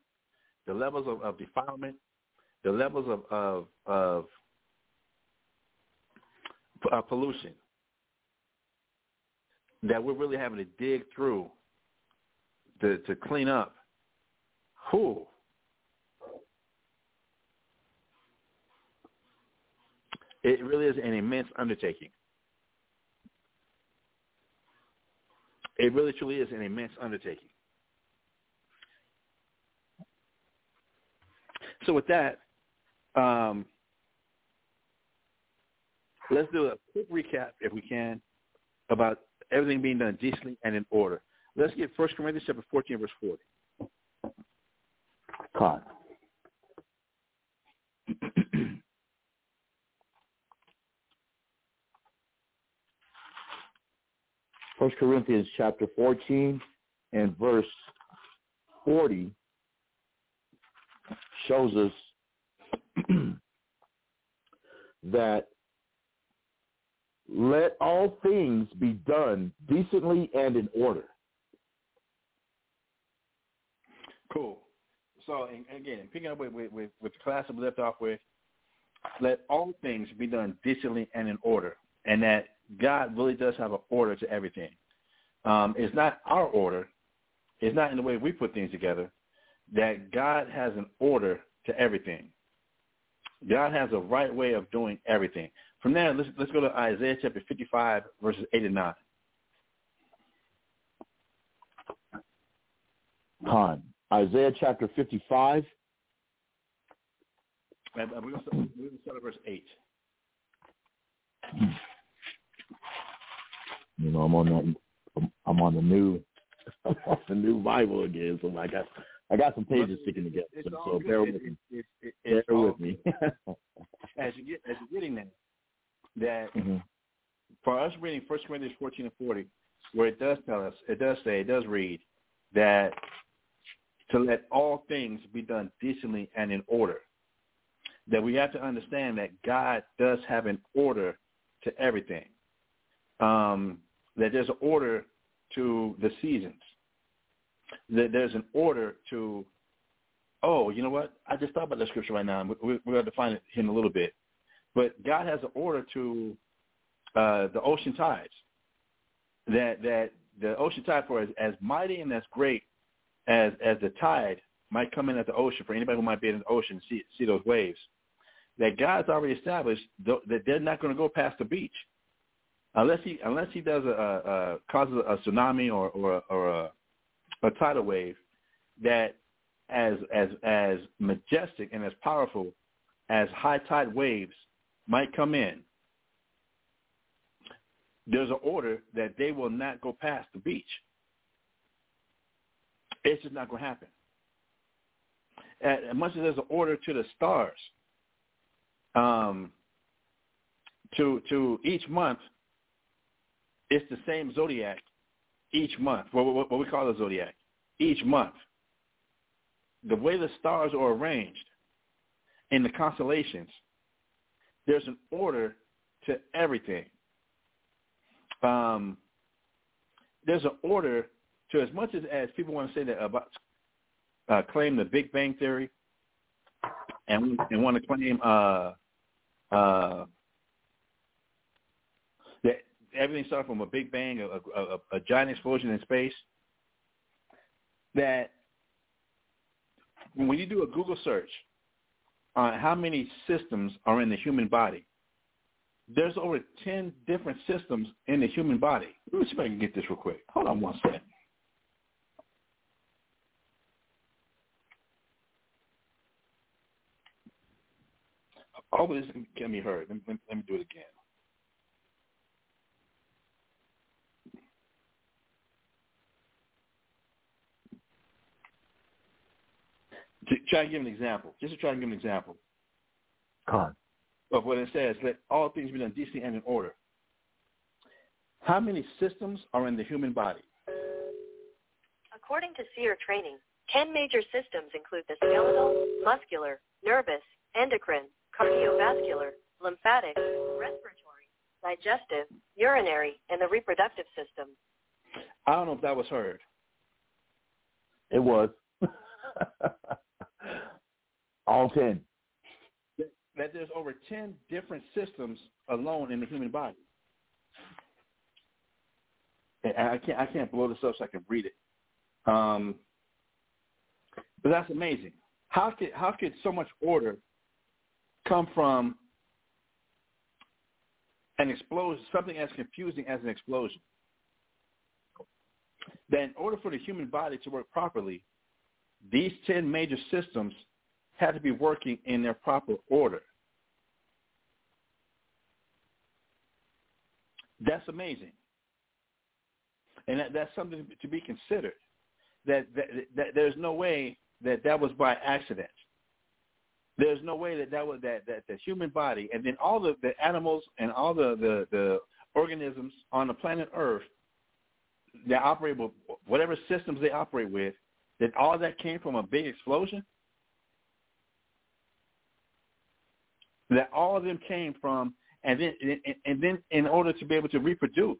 the levels of, of defilement, the levels of of, of uh, pollution that we're really having to dig through to to clean up. Who? It really is an immense undertaking. It really truly is an immense undertaking. So with that, um, let's do a quick recap, if we can, about everything being done decently and in order. Let's get First Corinthians chapter 14, verse 40. con. First Corinthians chapter 14 and verse 40 shows us that let all things be done decently and in order. Cool. So and again, picking up with, with, with, with the class we left off with, let all things be done decently and in order, and that God really does have an order to everything. Um, it's not our order. It's not in the way we put things together. That God has an order to everything. God has a right way of doing everything. From there, let's let's go to Isaiah chapter 55, verses 8 and 9. Con. Isaiah chapter 55. And, uh, We're going to start at verse 8. You know, I'm on that. I'm- on the new, I'm on the new Bible again. So I got, I got some pages sticking together. It's So, so bear It- with me. it- it- Bear with me. as you get as you're getting there, that Mhm. for us reading First Corinthians 14 and 40, where it does tell us, it does say, it does read that to let all things be done decently and in order. That we have to understand that God does have an order to everything. Um, that there's an order to the seasons. That there's an order to, oh, you know what? I just thought about that scripture right now. and we- We're going to define it in a little bit. But God has an order to uh, the ocean tides. That that the ocean tide for as, as mighty and as great as as the tide might come in at the ocean for anybody who might be in the ocean see see those waves. That God's already established that they're not going to go past the beach unless he unless he does a, a, a causes a tsunami or or, or a, a tidal wave that as as as majestic and as powerful as high tide waves might come in, there's an order that they will not go past the beach. It's just not going to happen. As much as there's an order to the stars, um, to to each month, it's the same zodiac each month. What, what, what we call the zodiac each month. The way the stars are arranged in the constellations, there's an order to everything. Um, there's an order to as much as, as people want to say that about uh, claim the Big Bang theory and and want to claim uh, uh, everything started from a Big Bang, a, a, a, giant explosion in space. That when you do a Google search on how many systems are in the human body, there's over 10 different systems in the human body. Let me see if I can get this real quick. Hold on one second. All this can be heard. Let me, let me do it again. To try to give an example, just to try to give an example Con. of what it says, let all things be done decently and in order. How many systems are in the human body? According to SEER training, 10 major systems include the skeletal, muscular, nervous, endocrine, cardiovascular, lymphatic, respiratory, digestive, urinary, and the reproductive system. I don't know if that was heard. It was. All ten. That there's over ten different systems alone in the human body. And I can't I can't blow this up so I can read it. Um, but that's amazing. How could how could so much order come from an explosion, something as confusing as an explosion? That in order for the human body to work properly, these ten major systems had to be working in their proper order. That's amazing. And that, that's something to be considered. That, that, that there's no way that that was by accident. There's no way that that was that, that the human body and then all the, the animals and all the, the, the organisms on the planet Earth that operate with whatever systems they operate with, that all that came from a big explosion. That all of them came from, and then and, then in order to be able to reproduce,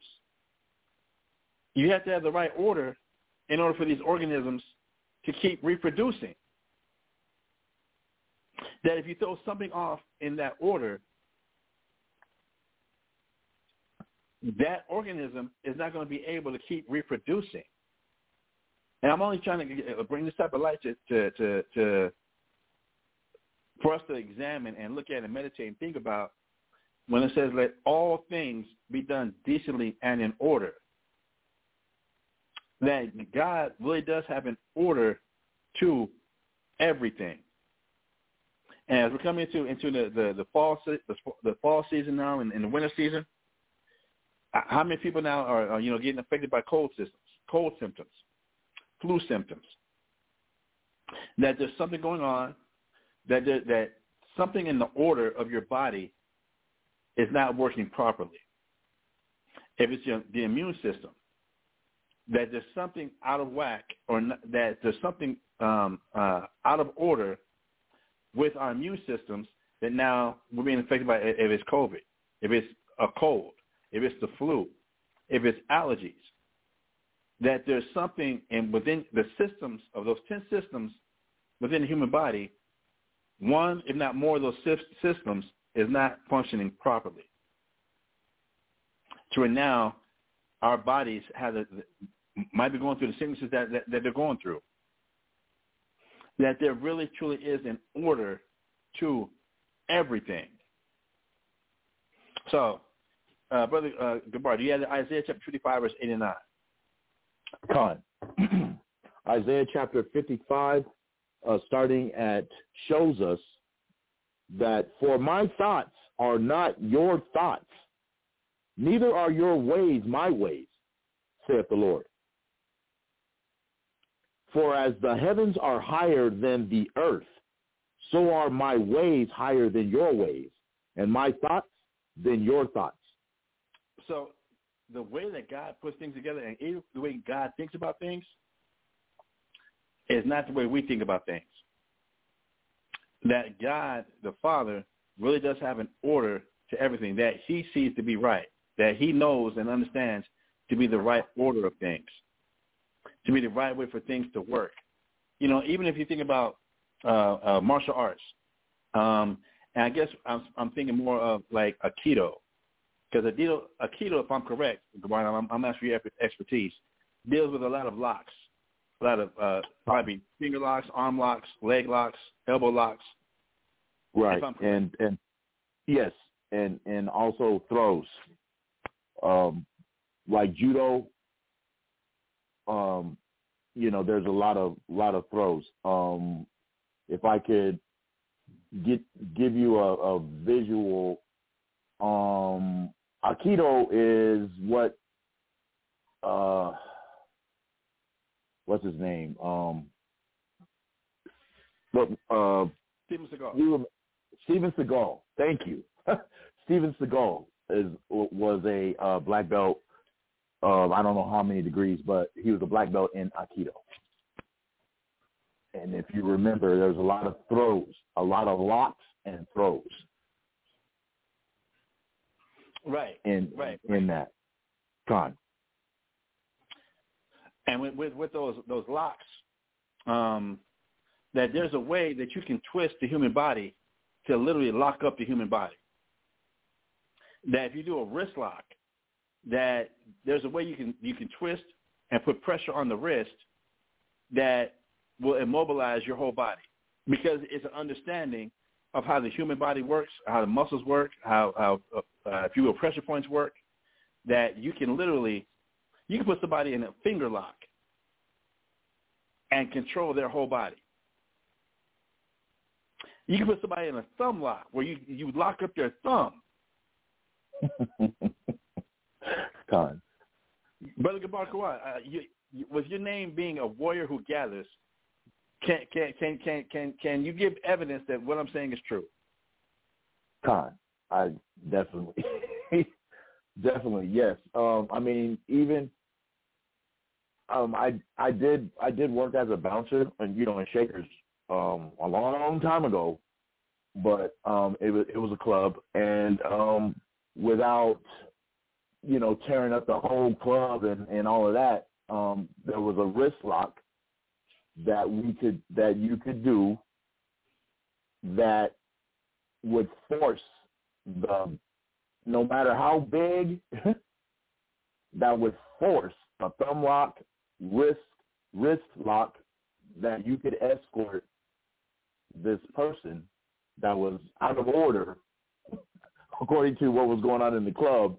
you have to have the right order in order for these organisms to keep reproducing. That if you throw something off in that order, that organism is not going to be able to keep reproducing. And I'm only trying to uh, bring this type of light to, to, to, to for us to examine and look at and meditate and think about when it says, let all things be done decently and in order that God really does have an order to everything. And as we're coming into into the the, the fall the, the fall season now and, and the winter season, how many people now are, are you know getting affected by cold systems, cold symptoms, flu symptoms? That there's something going on, that that something in the order of your body is not working properly. If it's your, the immune system, that there's something out of whack or not, that there's something um, uh, out of order with our immune systems that now we're being affected by if it's COVID, if it's a cold, if it's the flu, if it's allergies, that there's something in within the systems of those 10 systems within the human body, one, if not more of those systems is not functioning properly. To where now our bodies have a, might be going through the sicknesses that, that, that they're going through. That there really truly is an order to everything. So, uh, Brother uh, Gabar, do you have Isaiah chapter 55, verse 8 and 9? Con. Isaiah chapter 55, uh, starting at, shows us that for my thoughts are not your thoughts, neither are your ways my ways, saith the Lord. For as the heavens are higher than the earth, so are my ways higher than your ways, and my thoughts than your thoughts. So the way that God puts things together and the way God thinks about things is not the way we think about things. That God, the Father, really does have an order to everything that he sees to be right, that he knows and understands to be the right order of things to be the right way for things to work. You know, even if you think about uh, uh, martial arts, um, and I guess I'm, I'm thinking more of like Aikido, because Aikido, Aikido, if I'm correct, I'm, I'm asking your expertise, deals with a lot of locks, a lot of uh, probably finger locks, arm locks, leg locks, elbow locks. Right, and and yes, and and also throws. Um, like judo, um, you know, there's a lot of lot of throws. Um, if I could get give you a, a visual, um, Aikido is what uh, what's his name? Um, but uh, Steven Seagal. Steven Seagal. Thank you. Steven Seagal is was a uh, black belt of I don't know how many degrees, but he was a black belt in Aikido. And if you remember, there's a lot of throws, a lot of locks and throws. Right. in Right. in that. Con. And with, with, with those those locks, um, that there's a way that you can twist the human body to literally lock up the human body. That if you do a wrist lock, that there's a way you can you can twist and put pressure on the wrist that will immobilize your whole body because it's an understanding of how the human body works, how the muscles work, how, how uh, if you will, pressure points work, that you can literally, you can put somebody in a finger lock and control their whole body. You can put somebody in a thumb lock where you, you lock up their thumb. Con. Brother Gabar Kawhi, uh, you, you, with your name being a warrior who gathers, can can can can can can you give evidence that what I'm saying is true? Con. I definitely, definitely yes. Um, I mean, even um, I I did I did work as a bouncer and you know in Shakers um, a long long time ago, but um, it was it was a club and um, without you know tearing up the whole club and and all of that, um, there was a wrist lock that we could that you could do that would force the no matter how big that would force a thumb lock wrist wrist lock that you could escort this person that was out of order according to what was going on in the club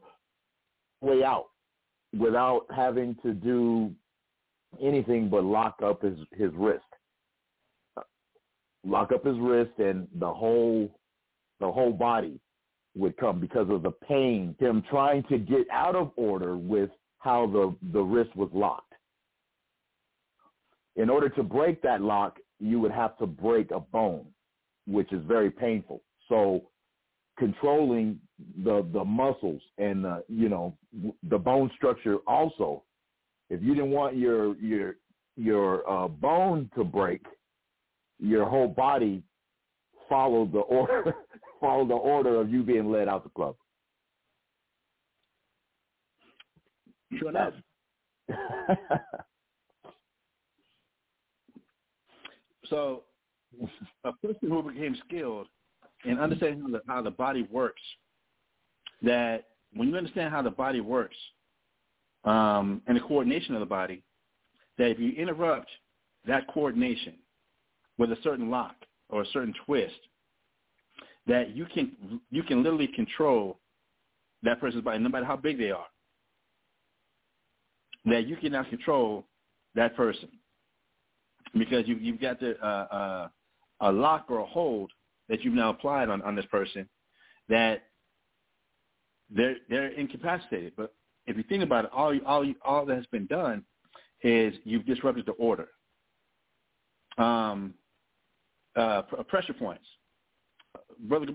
way out without having to do anything but lock up his his wrist. Lock up his wrist and the whole the whole body would come because of the pain him trying to get out of order with how the the wrist was locked. In order to break that lock you would have to break a bone which is very painful. So controlling the the muscles and the you know the bone structure also if you didn't want your your your uh, bone to break, your whole body followed the order followed the order of you being led out the club. Sure enough. so, a person who became skilled in understanding how the, how the body works, that when you understand how the body works, um, and the coordination of the body, that if you interrupt that coordination with a certain lock or a certain twist, that you can you can literally control that person's body, no matter how big they are. That you can now control that person because you, you've got the, uh, uh, a lock or a hold that you've now applied on, on this person that they're they're incapacitated, but if you think about it, all all all that has been done is you've disrupted the order. Um, uh, pressure points, brother.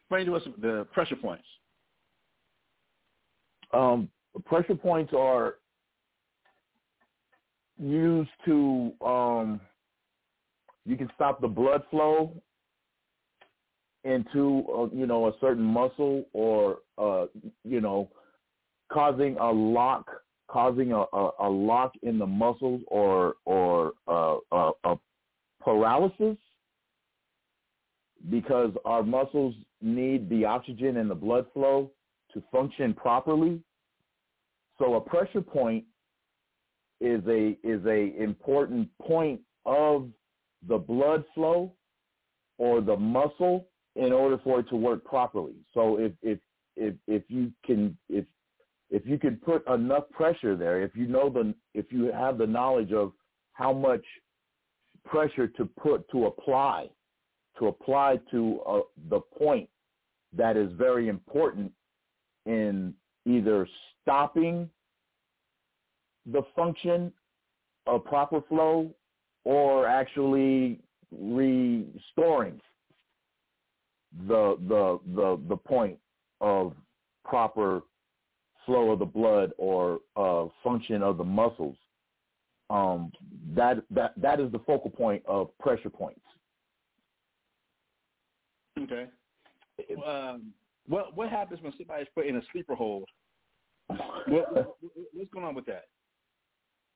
Explain to us the pressure points. Um, pressure points are used to um, you can stop the blood flow into uh, you know a certain muscle or uh, you know causing a lock, causing a, a, a lock in the muscles or or uh, a, a paralysis because our muscles need the oxygen and the blood flow to function properly. So a pressure point is a is a important point of the blood flow or the muscle in order for it to work properly. So if if if if you can if if you can put enough pressure there, if you know the, if you have the knowledge of how much pressure to put to apply, to apply to uh, the point that is very important in either stopping the function of proper flow or actually restoring the the the the point of proper flow of the blood or uh, function of the muscles. Um, that that that is the focal point of pressure points. Okay. Um, What what happens when somebody's put in a sleeper hold? What, what, what's going on with that?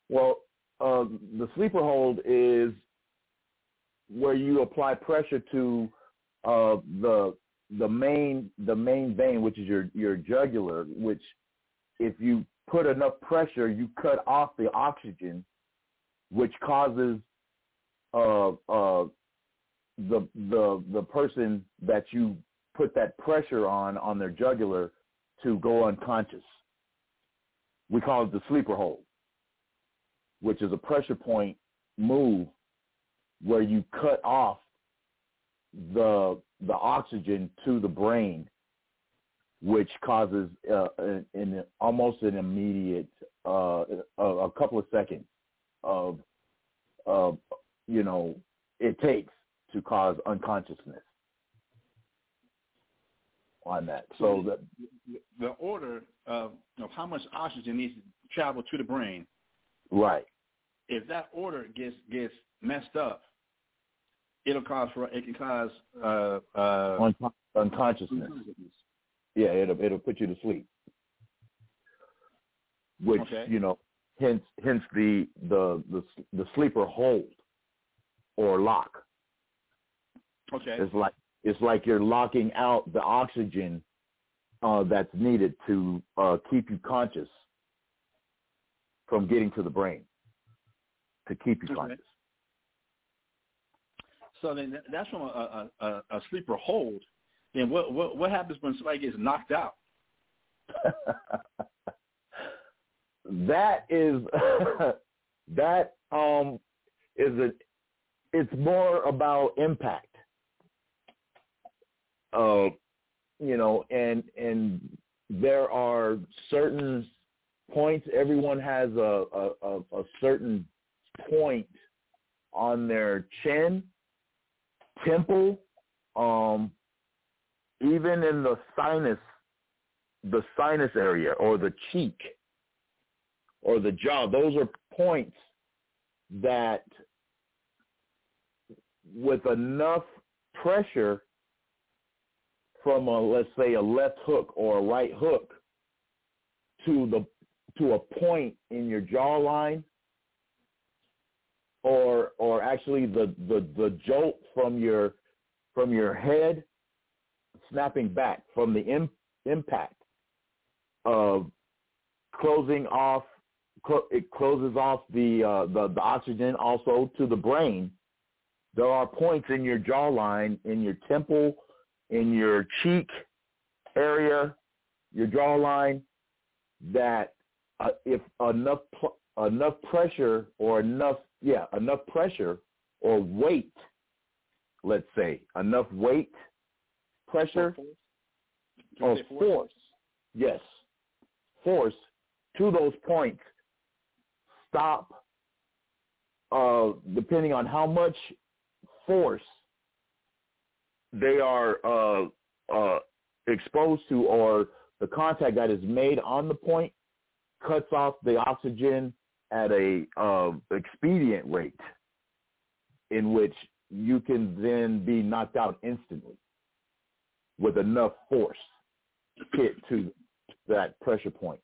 Well, uh, the sleeper hold is where you apply pressure to uh, the the main the main vein, which is your your jugular. Which, if you put enough pressure, you cut off the oxygen, which causes uh, uh, the the the person that you put that pressure on on their jugular to go unconscious. We call it the sleeper hold, which is a pressure point move where you cut off the the oxygen to the brain, which causes uh, an, an almost an immediate uh, a, a couple of seconds of of you know it takes to cause unconsciousness on that. So the the order of, of how much oxygen needs to travel to the brain, right, if that order gets gets messed up, it'll cause for it can cause uh, uh, uncon- unconsciousness. Yeah, it'll it'll put you to sleep. Which Okay. you know, hence hence the the the the sleeper hold or lock. Okay. It's like it's like you're locking out the oxygen uh, that's needed to uh, keep you conscious from getting to the brain to keep you Okay. conscious. So then that's from a, a, a, a sleeper hold. Then what, what what happens when somebody gets knocked out? that is that um is a it's more about impact uh you know and and there are certain points everyone has a a, a, a certain point on their chin temple um even in the sinus the sinus area or the cheek or the jaw. Those are points that with enough pressure from a let's say a left hook or a right hook to the to a point in your jawline or or actually the, the, the jolt from your from your head snapping back from the im- impact of closing off it closes off the, uh, the the oxygen also to the brain. There are points in your jawline, in your temple, in your cheek area, your jawline, that uh, if enough pl- enough pressure or enough yeah enough pressure or weight, let's say enough weight, pressure or say force, yes, force to those points. Stop uh, depending on how much force they are uh, uh, exposed to or the contact that is made on the point cuts off the oxygen at a uh, expedient rate in which you can then be knocked out instantly with enough force to hit to that pressure point.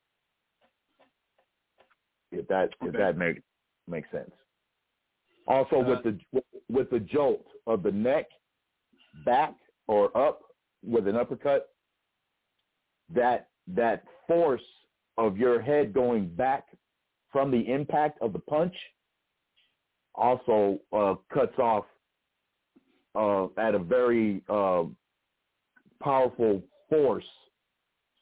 If that if that makes makes sense. Also with the with the jolt of the neck back or up with an uppercut, that that force of your head going back from the impact of the punch also uh, cuts off uh, at a very uh, powerful force,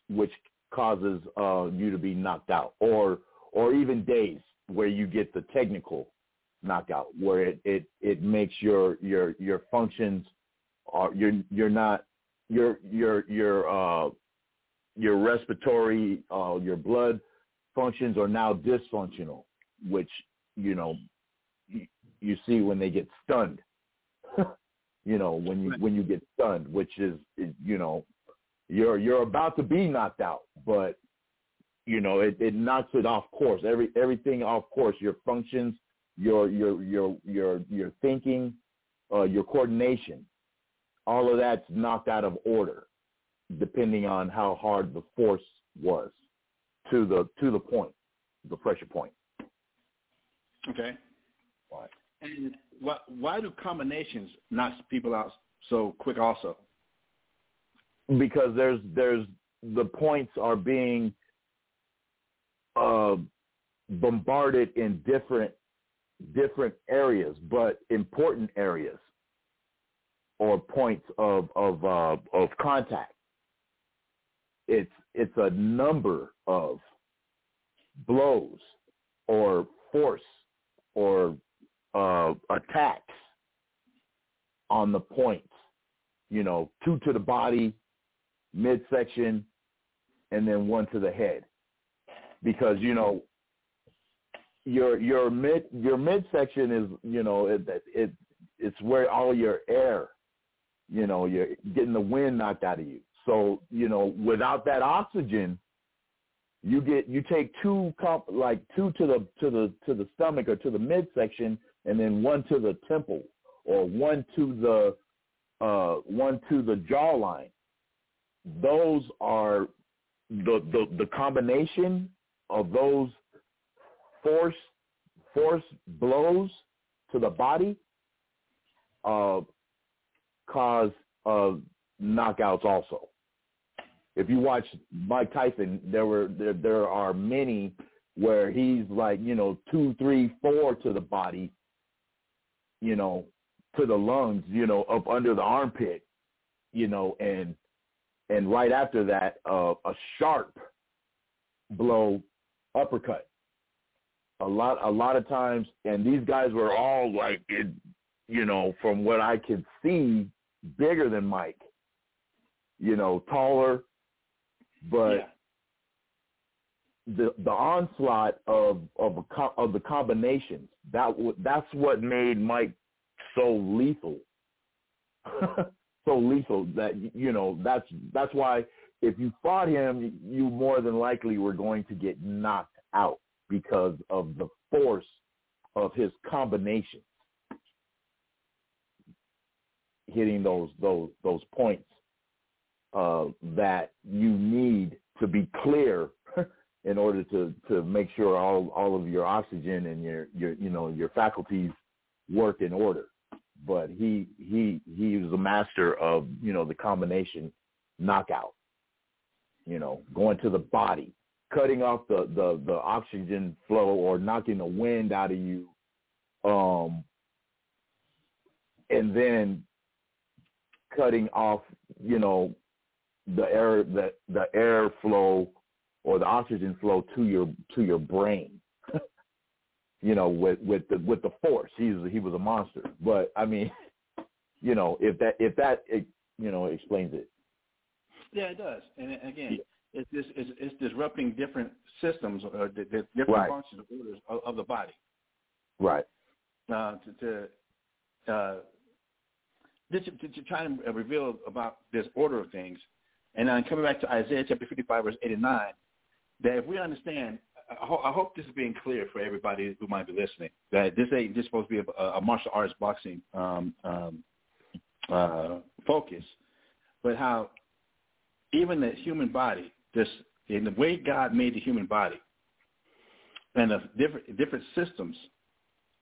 which causes uh, you to be knocked out, or or even days where you get the technical knockout, where it it, it makes your your your functions, are you're you're not your your your uh, your respiratory, uh, your blood functions are now dysfunctional, which you know you, you see when they get stunned. you know when you when you get stunned, which is is, you know you're you're about to be knocked out, but you know it, it knocks it off course. Every everything off course. Your functions, your your your your your thinking, uh, your coordination, all of that's knocked out of order depending on how hard the force was to the to the point, the pressure point. Okay. Right. And why why do combinations knock people out so quick? Also, because there's there's the points are being uh, bombarded in different different areas, but important areas or points of of uh, of contact. It's it's a number of blows or force or uh, attacks on the points. You know, two to the body, midsection, and then one to the head. Because you know, your your mid your midsection is you know it it it's where all your air, you know, you're getting the wind knocked out of you. So you know, without that oxygen, you get you take two comp like two to the to the to the stomach or to the midsection, and then one to the temple or one to the uh, one to the jawline. Those are the the the combination of those force force blows to the body uh, cause uh, knockouts also. If you watch Mike Tyson, there were there, there are many where he's like you know two, three, four to the body, you know, to the lungs, you know, up under the armpit, you know, and and right after that, uh, a sharp blow uppercut. A lot, a lot of times, and these guys were all like, it, you know, from what I could see, bigger than Mike. You know, taller, but yeah. the the onslaught of of a, co- of the combinations that w- that's what made Mike so lethal. so lethal that you know that's that's why if you fought him, you more than likely were going to get knocked out because of the force of his combinations hitting those those those points uh, that you need to be clear in order to to make sure all all of your oxygen and your your you know your faculties work in order. But he he he was a master of you know the combination knockout. You know, going to the body, cutting off the the the oxygen flow or knocking the wind out of you, um, and then cutting off you know the air the the air flow or the oxygen flow to your to your brain. you know, with with the with the force, he's he was a monster. But I mean, you know, if that if that you know explains it. Yeah, it does. And again, yeah. it's, just, it's it's disrupting different systems or the, the different right. functions of, of, the body. Right. Uh, to to, uh, to, to, to try and reveal about this order of things, and then coming back to Isaiah chapter 55, verse 8 and 9, that if we understand, I, ho- I hope this is being clear for everybody who might be listening, that this ain't just supposed to be a, a martial arts boxing um, um, uh, focus, but how even the human body, this in the way God made the human body, and the different different systems,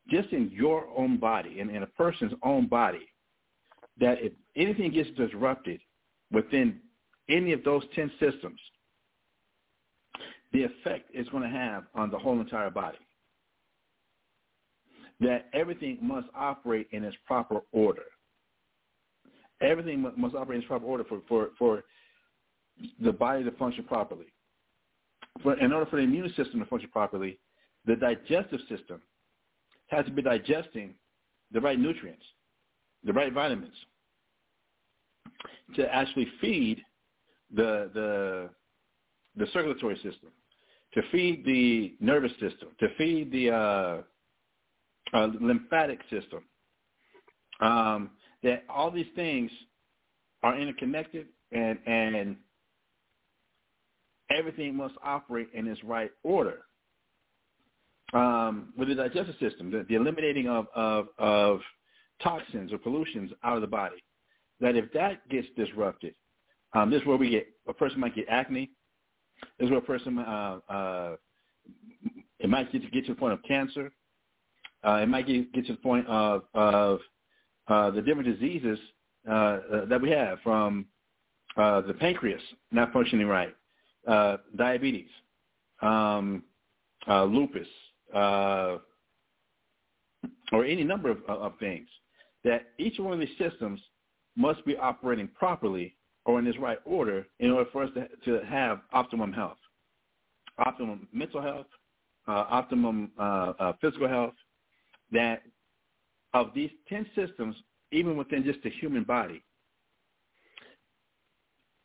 just in your own body and in a person's own body, that if anything gets disrupted within any of those 10 systems, the effect it's going to have on the whole entire body. That everything must operate in its proper order. Everything must operate in its proper order for, for, for the body to function properly. For, in order for the immune system to function properly, the digestive system has to be digesting the right nutrients, the right vitamins to actually feed the the the circulatory system, to feed the nervous system, to feed the uh, uh, lymphatic system. Um, that all these things are interconnected, and and everything must operate in its right order. Um, with the digestive system, the, the eliminating of, of of toxins or pollutions out of the body, that if that gets disrupted, Um, this is where we get a person might get acne. This is where a person uh, uh, it might get to get to the point of cancer. Uh, it might get, get to the point of of uh, the different diseases uh, uh, that we have, from uh, the pancreas not functioning right, uh, diabetes, um, uh, lupus, uh, or any number of, of things. That each one of these systems must be operating properly or in its right order in order for us to, to have optimum health, optimum mental health, uh, optimum uh, uh, physical health. That of these 10 systems, even within just the human body,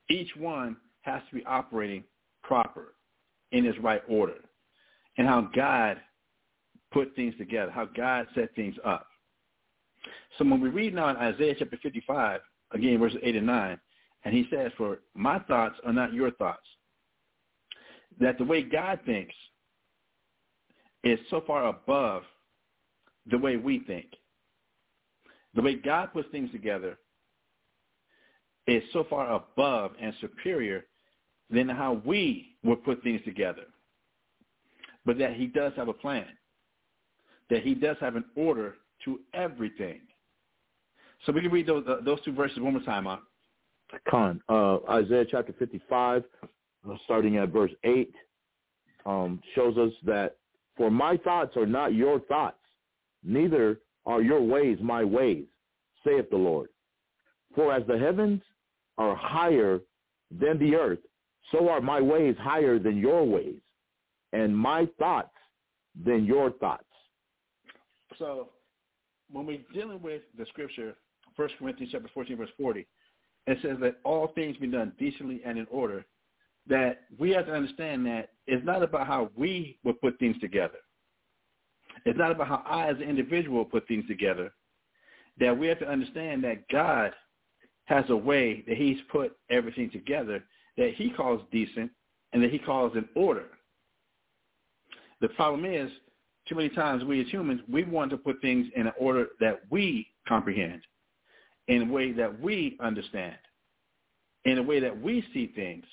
each one has to be operating proper in its right order and how God put things together, how God set things up. So when we read now in Isaiah chapter 55, again, verses 8 and 9, and he says, for my thoughts are not your thoughts. That the way God thinks is so far above the way we think. The way God puts things together is so far above and superior than how we would put things together. But that he does have a plan. That he does have an order to everything. So we can read those, uh, those two verses one more time, Mark. Khan, uh, Isaiah chapter 55, uh, starting at verse 8, um, shows us that for my thoughts are not your thoughts, neither are your ways my ways, saith the Lord. For as the heavens are higher than the earth, so are my ways higher than your ways, and my thoughts than your thoughts. So when we're dealing with the scripture, 1 Corinthians chapter 14, verse 40, it says that all things be done decently and in order, that we have to understand that it's not about how we would put things together. It's not about how I as an individual put things together. That we have to understand that God has a way that he's put everything together that he calls decent and that he calls in order. The problem is, too many times we as humans, we want to put things in an order that we comprehend, in a way that we understand, in a way that we see things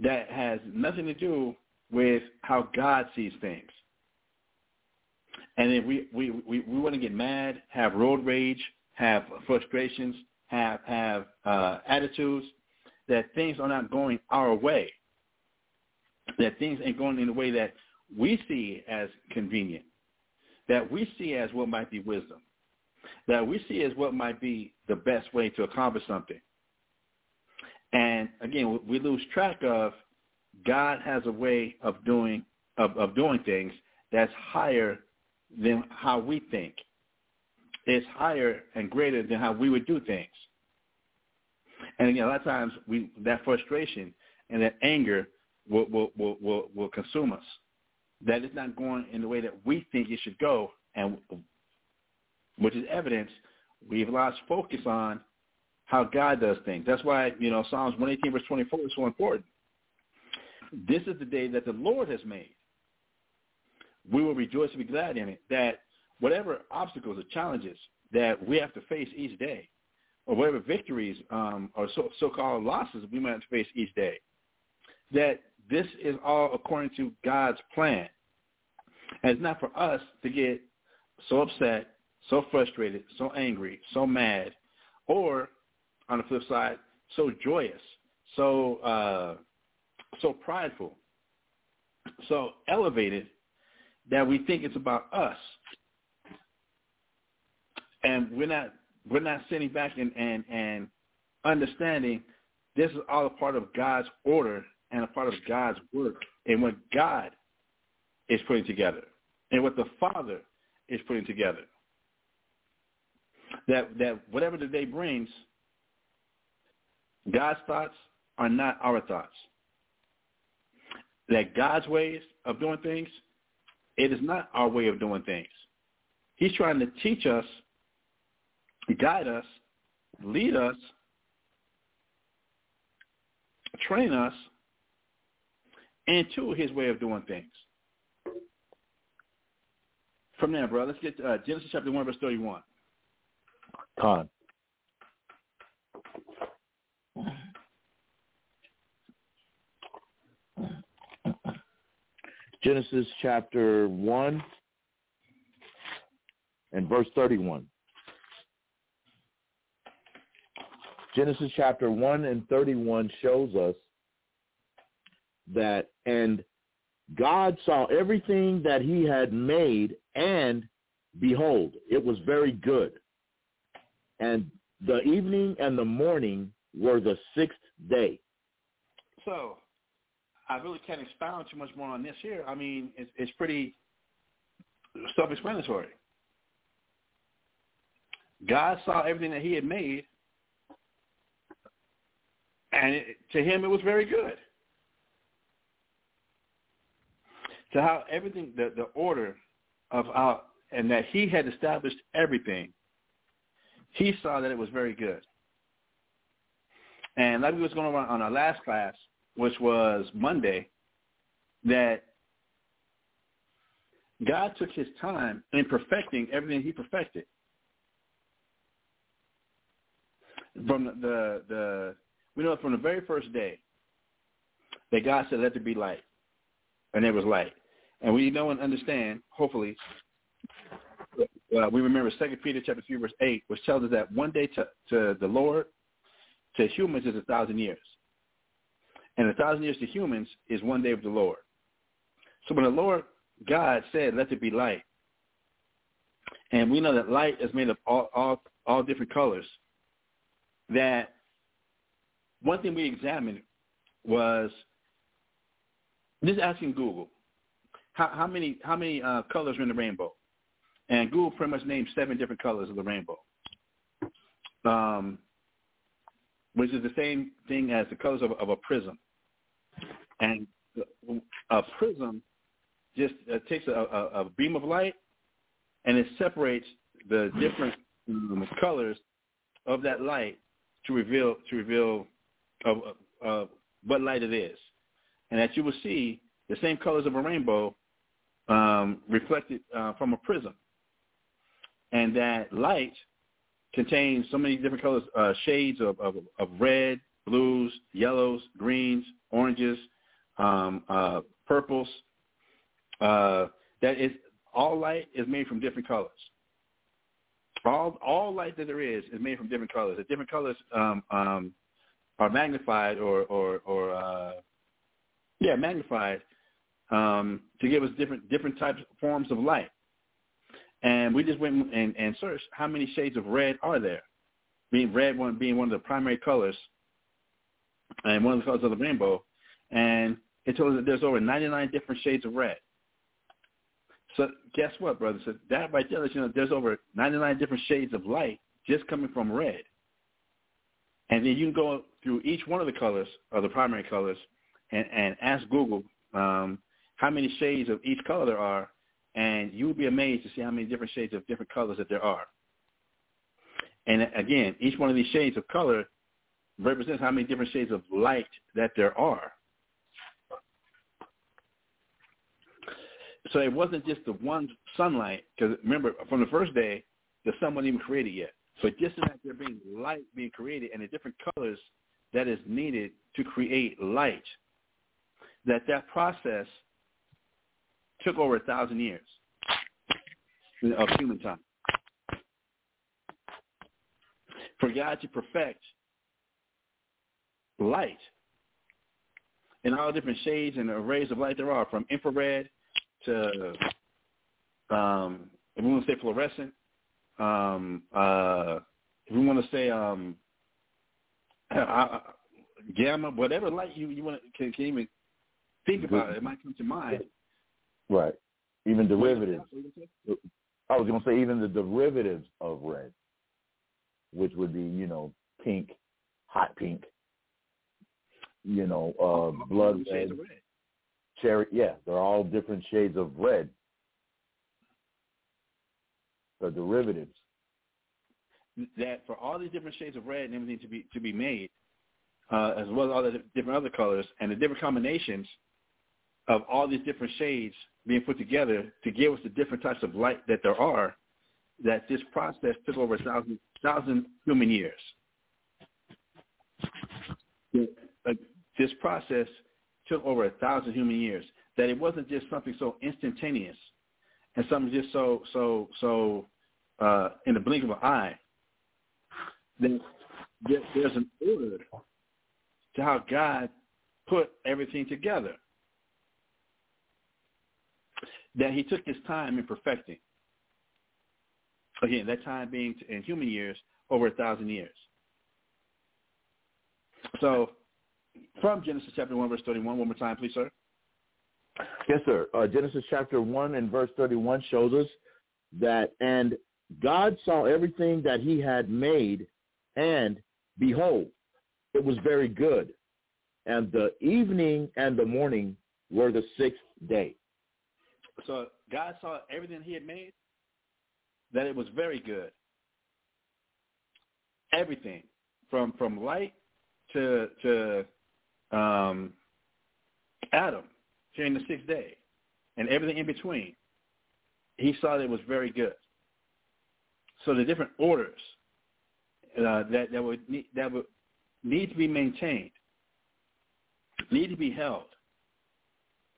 that has nothing to do with how God sees things. And if we, we, we, we want to get mad, have road rage, have frustrations, have, have uh, attitudes, that things are not going our way, that things ain't going in the way that we see as convenient, that we see as what might be wisdom, that we see as what might be the best way to accomplish something. And again, we lose track of God has a way of doing of, of doing things that's higher than how we think. It's higher and greater than how we would do things. And again, a lot of times we that frustration and that anger will will will will, will consume us. That it's not going in the way that we think it should go, and which is evidence we've lost focus on how God does things. That's why you know Psalms 118 verse 24 is so important. This is the day that the Lord has made. We will rejoice and be glad in it. That whatever obstacles or challenges that we have to face each day, or whatever victories um, or so, so-called losses we might face each day, that this is all according to God's plan. And it's not for us to get so upset, so frustrated, so angry, so mad, or on the flip side, so joyous, so uh, so prideful, so elevated that we think it's about us, and we're not we're not sitting back and and and understanding this is all a part of God's order and a part of God's work and what God is putting together and what the Father is putting together. That that whatever the day brings, God's thoughts are not our thoughts. That God's ways of doing things, it is not our way of doing things. He's trying to teach us, guide us, lead us, train us and two, his way of doing things. From there, bro, let's get to, uh, Genesis chapter 1, verse 31. Con. Genesis chapter 1 and verse 31. Genesis chapter 1 and 31 shows us that, and God saw everything that he had made, and behold, it was very good. And the evening and the morning were the sixth day. So, I really can't expound too much more on this here. I mean, it's, it's pretty self-explanatory. God saw everything that he had made, and it, to him it was very good. To how everything, the, the order of our, and that he had established everything, he saw that it was very good. And like we was going on on our last class, which was Monday, that God took his time in perfecting everything he perfected. From the, the, we know from the very first day that God said, let there be light. And there was light. And we know and understand, hopefully, uh, we remember Second Peter chapter 3, verse 8, which tells us that one day to, to the Lord, to humans is a thousand years. And a thousand years to humans is one day with the Lord. So when the Lord God said, let there be light, and we know that light is made of all, all, all different colors, that one thing we examined was just asking Google, how, how many how many uh, colors are in the rainbow? And Google pretty much named seven different colors of the rainbow, um, which is the same thing as the colors of, of a prism. And a prism just uh, takes a, a, a beam of light and it separates the different um, colors of that light to reveal to reveal uh, uh, what light it is, and that you will see the same colors of a rainbow um, reflected uh, from a prism, and that light contains so many different colors, uh, shades of, of, of red, blues, yellows, greens, oranges, um, uh, purples. Uh, that is all light is made from different colors. All all light that there is is made from different colors. The different colors um, um, are magnified or or, or uh, yeah magnified um, to give us different different types forms of light. And we just went and, and searched how many shades of red are there, being red one being one of the primary colors and one of the colors of the rainbow. And it told us that there's over 99 different shades of red. So guess what, brother? So that right there, you know, there's over 99 different shades of light just coming from red. And then you can go through each one of the colors, or the primary colors, and, and ask Google um, how many shades of each color there are, and you would be amazed to see how many different shades of different colors that there are. And again, each one of these shades of color represents how many different shades of light that there are. So it wasn't just the one sunlight, because remember, from the first day, the sun wasn't even created yet. So just as there being light being created and the different colors that is needed to create light, that that process took over a thousand years of human time. For God to perfect light in all different shades and arrays of light there are, from infrared to, um, if we want to say fluorescent, um, uh, if we want to say um, uh, gamma, whatever light you, you want to can, can even think about it, it might come to mind. Right. Even derivatives. I was going to say even the derivatives of red, which would be, you know, pink, hot pink, you know, uh, blood red, cherry. Yeah, they're all different shades of red. The derivatives. That for all these different shades of red and everything to be to be made, uh, as well as all the different other colors and the different combinations of all these different shades being put together to give us the different types of light that there are, that this process took over a thousand thousand human years. This process took over a thousand human years. that it wasn't just something so instantaneous and something just so so so uh, in the blink of an eye. Then there's an order to how God put everything together that he took his time in perfecting. Again, that time being in human years over a thousand years. So from Genesis chapter 1, verse 31, one more time, please, sir. Yes, sir. Uh, Genesis chapter 1 and verse 31 shows us that, and God saw everything that he had made, and behold, it was very good. And the evening and the morning were the sixth day. So God saw everything he had made, that it was very good. Everything from from light to to um, Adam during the sixth day, and everything in between. He saw that it was very good. So the different orders uh, that that would need, that would need to be maintained, need to be held.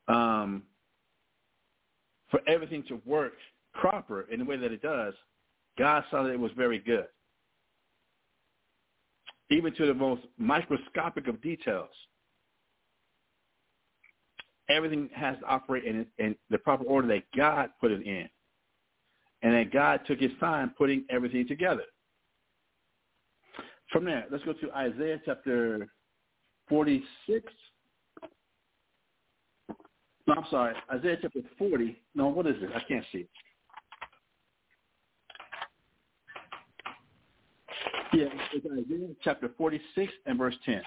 Um, for everything to work proper in the way that it does, God saw that it was very good. Even to the most microscopic of details. Everything has to operate in, in the proper order that God put it in. And that God took his time putting everything together. From there, let's go to Isaiah chapter 46. No, I'm sorry. Isaiah chapter 40. No, what is it? I can't see it. Yeah, it's Isaiah chapter 46 and verse 10.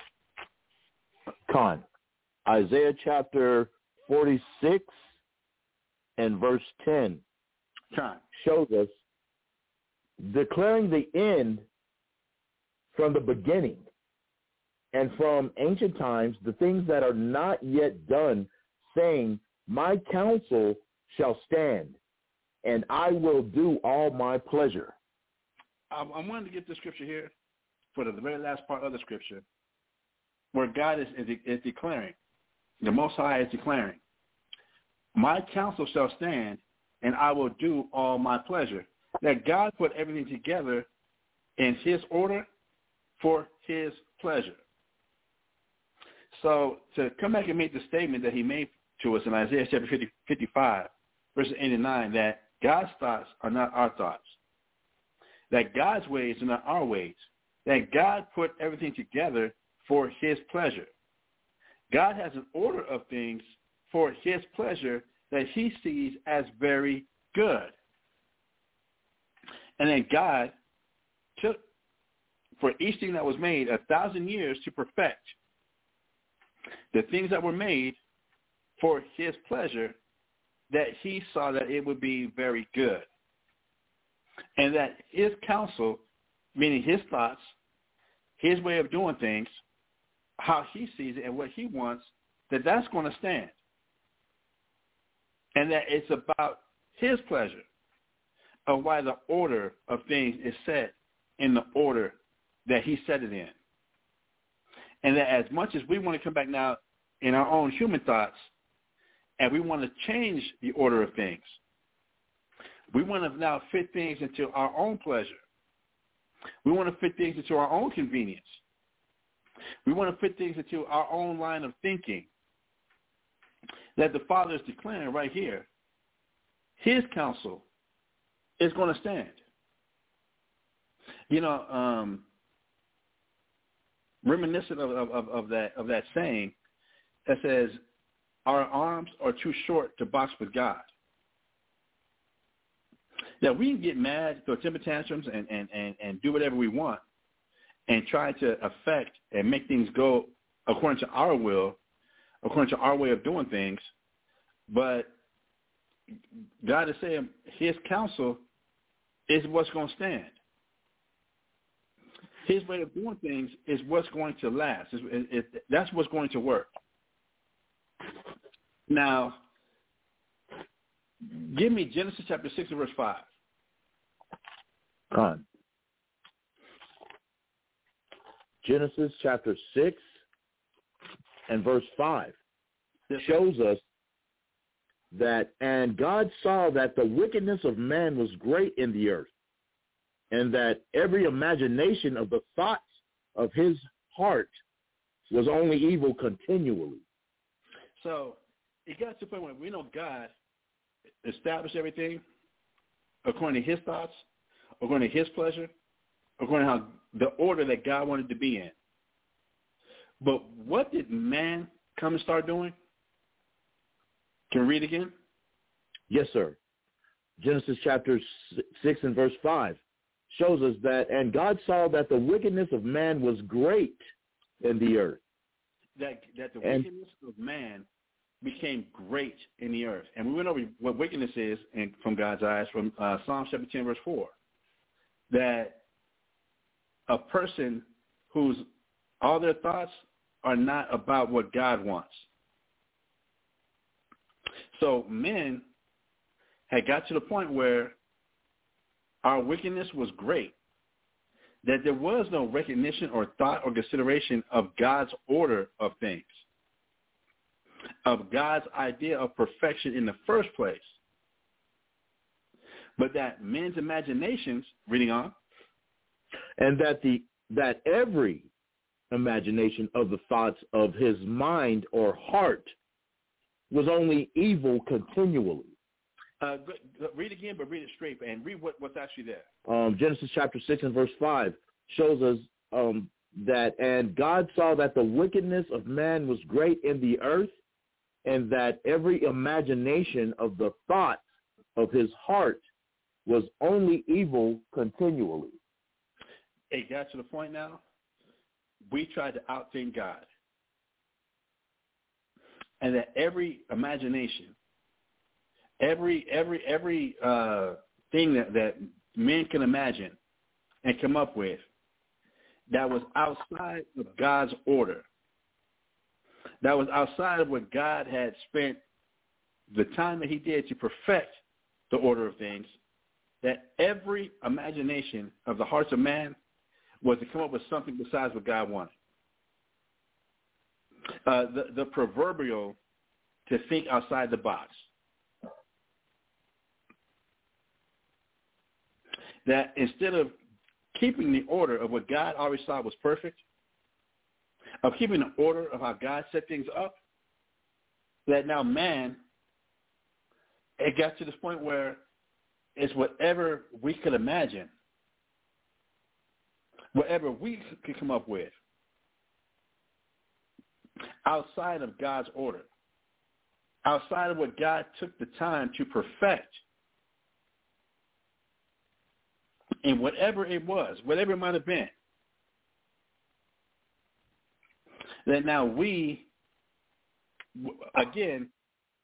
Con. Isaiah chapter 46 and verse 10 Con. shows us declaring the end from the beginning and from ancient times the things that are not yet done saying, My counsel shall stand, and I will do all my pleasure. I, I wanted to get the scripture here for the very last part of the scripture where God is, is, is declaring, the Most High is declaring, My counsel shall stand, and I will do all my pleasure. That God put everything together in his order for his pleasure. So to come back and make the statement that he made to us in Isaiah chapter 50, 55, verses 8 and 9, that God's thoughts are not our thoughts, that God's ways are not our ways, that God put everything together for his pleasure. God has an order of things for his pleasure that he sees as very good. And then God took for each thing that was made a thousand years to perfect the things that were made for his pleasure that he saw that it would be very good. And that his counsel, meaning his thoughts, his way of doing things, how he sees it and what he wants, that that's going to stand. And that it's about his pleasure of why the order of things is set in the order that he set it in. And that as much as we want to come back now in our own human thoughts and we want to change the order of things, we want to now fit things into our own pleasure. We want to fit things into our own convenience. We want to fit things into our own line of thinking. That the Father is declaring right here, his counsel is going to stand. You know, um, reminiscent of, of, of that of that saying that says, "Our arms are too short to box with God." That we can get mad, throw temper tantrums, and, and, and, and do whatever we want, and try to affect and make things go according to our will, according to our way of doing things. But God is saying His counsel is what's going to stand. His way of doing things is what's going to last. It, it, that's what's going to work. Now, give me Genesis chapter 6 and verse 5. On. Genesis chapter 6 and verse 5 Yes, shows us that, and God saw that the wickedness of man was great in the earth, and that every imagination of the thoughts of his heart was only evil continually. So it got to the point where we know God established everything according to his thoughts, according to his pleasure, according to how the order that God wanted to be in. But what did man come and start doing? Can we read again? Yes, sir. Genesis chapter 6 and verse 5 shows us that, and God saw that the wickedness of man was great in the earth. That, that the And- wickedness of man became great in the earth. And we went over what wickedness is in, from God's eyes from uh, Psalm chapter 10, verse 4. That a person whose all their thoughts are not about what God wants. So men had got to the point where our wickedness was great, that there was no recognition or thought or consideration of God's order of things, of God's idea of perfection in the first place. But that men's imaginations, reading on, and that the that every imagination of the thoughts of his mind or heart was only evil continually. uh, read again, but read it straight and read what, what's actually there. Um, Genesis chapter 6 and verse 5 shows us um, that, and God saw that the wickedness of man was great in the earth, and that every imagination of the thoughts of his heart was only evil continually. It got to the point now, we tried to outthink God. And that every imagination, every every every uh, thing that, that men can imagine and come up with that was outside of God's order, that was outside of what God had spent the time that he did to perfect the order of things, that every imagination of the hearts of man was to come up with something besides what God wanted. Uh, the, the proverbial to think outside the box. That instead of keeping the order of what God always saw was perfect, of keeping the order of how God set things up, that now man, it got to this point where it's whatever we could imagine, whatever we could come up with, outside of God's order, outside of what God took the time to perfect. And whatever it was, whatever it might have been, that now we, again,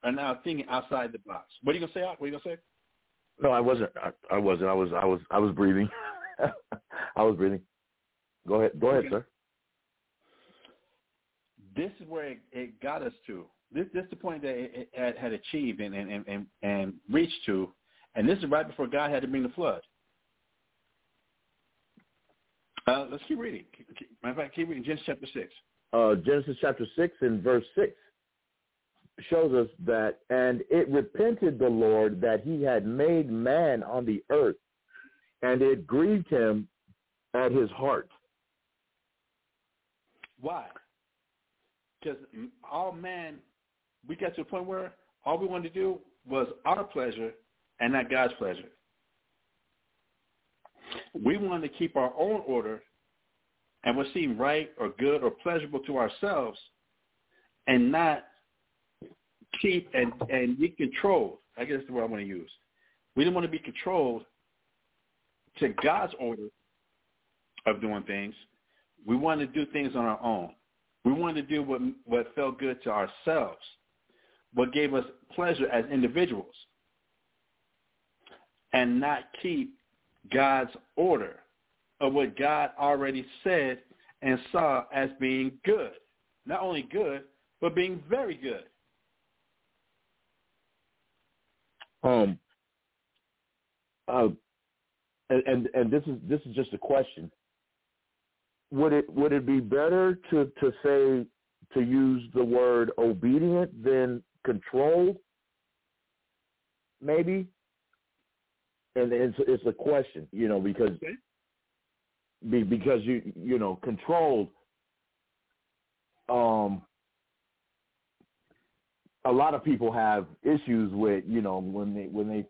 are now thinking outside the box. What are you gonna say? What are you gonna say? No, I wasn't. I, I wasn't. I was. I was. I was breathing. I was breathing. Go ahead. Go ahead, sir. This is where it, it got us to. This, this is the point that it, it had, achieved and, and, and, and reached to, and this is right before God had to bring the flood. Uh, let's keep reading. Matter of fact, keep reading Genesis chapter 6. Uh, Genesis chapter 6 and verse 6 shows us that, and it repented the Lord that he had made man on the earth, and it grieved him at his heart. Why? Because all man, we got to a point where all we wanted to do was our pleasure and not God's pleasure. We wanted to keep our own order and what seemed right or good or pleasurable to ourselves and not keep and, and be controlled. I guess that's the word I want to use. We didn't want to be controlled to God's order of doing things. We wanted to do things on our own. We wanted to do what what felt good to ourselves, what gave us pleasure as individuals, and not keep God's order of what God already said and saw as being good. Not only good, but being very good. Um, uh, and, and and this is this is just a question. Would it would it be better to to say to use the word obedient than controlled? maybe. And it's it's a question, you know, because Okay. Be, because you you know controlled. Um, a lot of people have issues with you know when they when they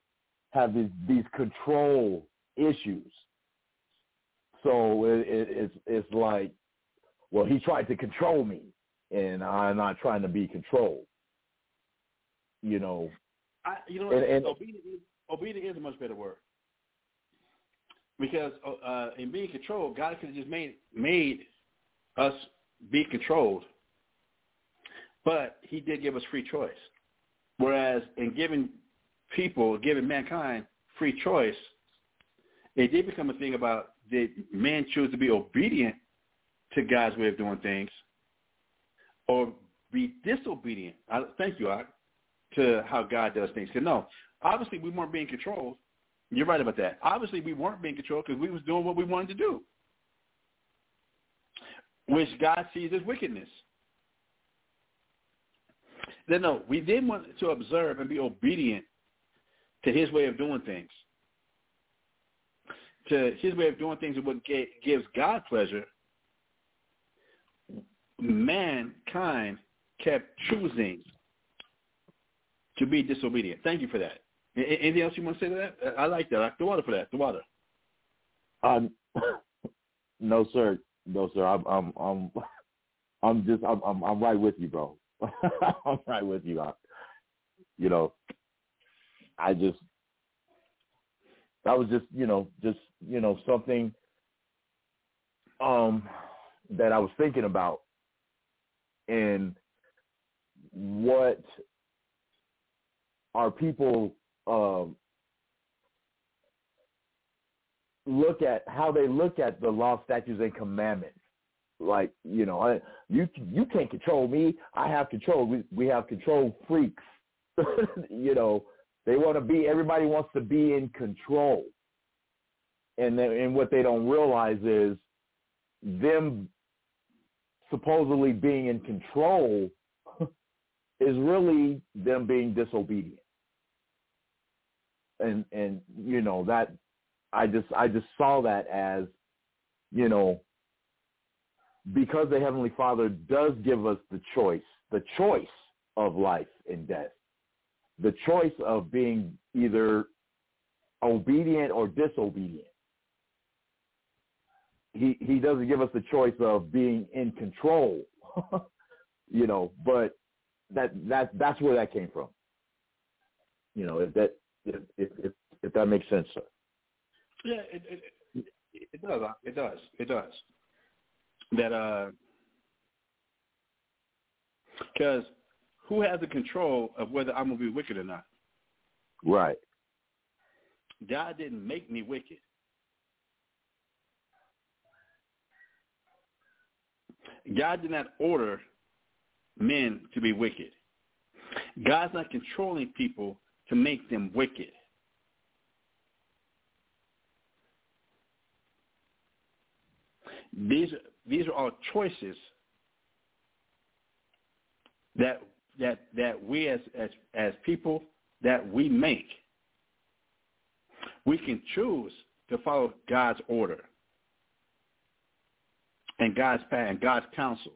have these these control issues. So it, it, it's it's like, well, he tried to control me, and I'm not trying to be controlled. You know, I, you know, And- and- obedient, is, obedient is a much better word because uh, in being controlled, God could have just made made us be controlled, but He did give us free choice. Whereas in giving people, giving mankind free choice, it did become a thing about did man choose to be obedient to God's way of doing things, or be disobedient? I, thank you, Ak to how God does things. no, obviously we weren't being controlled. You're right about that. Obviously we weren't being controlled because we was doing what we wanted to do, which God sees as wickedness. Then no, we then want to observe and be obedient to His way of doing things, to His way of doing things and what gives God pleasure. Mankind kept choosing to be disobedient. Thank you for that. Anything else you want to say to that? Uh, I like that. I like the water for that. The water. um, no sir, no sir. I'm I'm I'm I'm just I'm I'm, I'm right with you, bro. I'm right with you. I, you know, I just that was just you know just you know something um that I was thinking about and what are people um look at how they look at the law, statutes, and commandments. Like you know, I, you you can't control me. I have control. We we have control freaks. you know, they want to be. Everybody wants to be in control, and and what they don't realize is them supposedly being in control is really them being disobedient. And and you know that I just I just saw that as you know because the heavenly Father does give us the choice, the choice of life and death. The choice of being either obedient or disobedient. He he doesn't give us the choice of being in control. you know, but that that that's where that came from. You know, that if if if, that makes sense, sir. Yeah, it, it, it, it does. uh, It does. It does. That uh, because who has the control of whether I'm gonna be wicked or not? Right. God didn't make me wicked. God did not order men to be wicked. God's not controlling people to make them wicked. These these are all choices that that that we as as as people that we make. We can choose to follow God's order and God's path and God's counsel.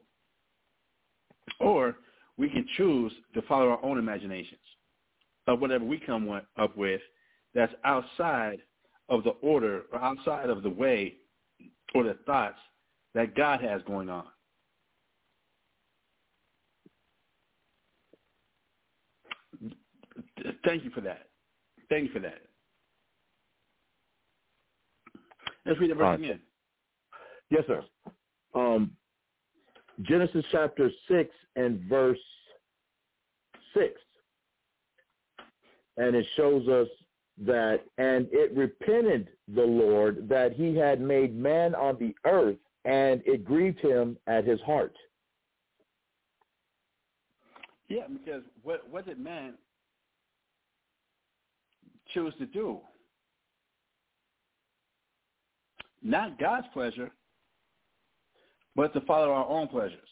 Or we can choose to follow our own imaginations of whatever we come up with that's outside of the order or outside of the way or the thoughts that God has going on. Thank you for that. Thank you for that. Let's read the verse right. again. Yes, sir. Um, Genesis chapter 6 and verse 6. And it shows us that, and it repented the Lord that he had made man on the earth, and it grieved him at his heart. Yeah, because what what did man choose to do? Not God's pleasure, but to follow our own pleasures.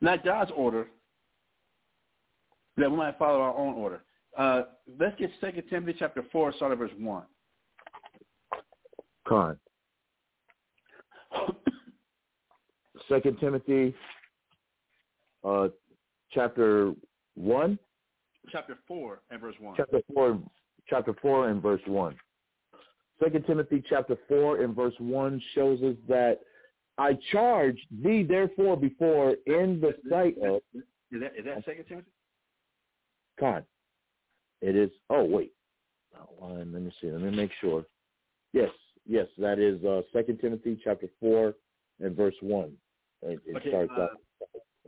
Not God's order, that we might follow our own order. Uh, let's get Second Timothy chapter four, start at verse one. Con. Second Timothy, uh, chapter one. Chapter four and verse one. Chapter four, chapter four and verse one. Second Timothy chapter four and verse one shows us that I charge thee therefore before in the sight of Is that is that Second Timothy? Con. It is. Oh wait. Let me see. Let me make sure. Yes, yes, that is uh, Second Timothy chapter four and verse one. It, it Okay, starts uh, out.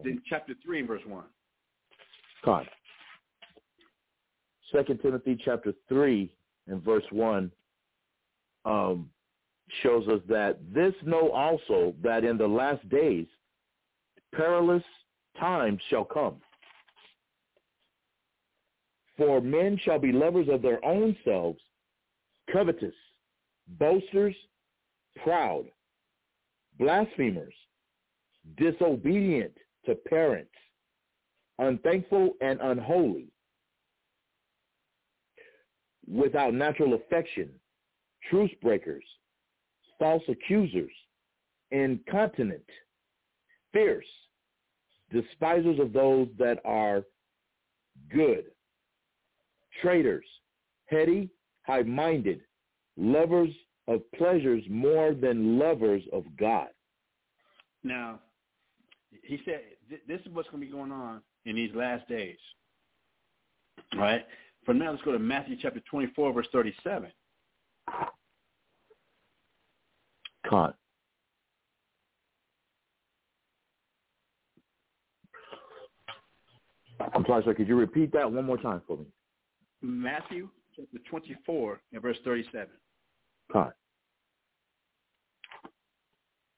Then chapter three and verse one. God. Second Timothy chapter three and verse one um, shows us that this know also that in the last days perilous times shall come. For men shall be lovers of their own selves, covetous, boasters, proud, blasphemers, disobedient to parents, unthankful and unholy, without natural affection, truce breakers, false accusers, incontinent, fierce, despisers of those that are good, traitors, heady, high-minded, lovers of pleasures more than lovers of God. Now, he said th- this is what's going to be going on in these last days. All right. From now, let's go to Matthew chapter 24, verse 37. Caught. I'm sorry, sir. Could you repeat that one more time for me? Matthew chapter 24 and verse 37. Caught.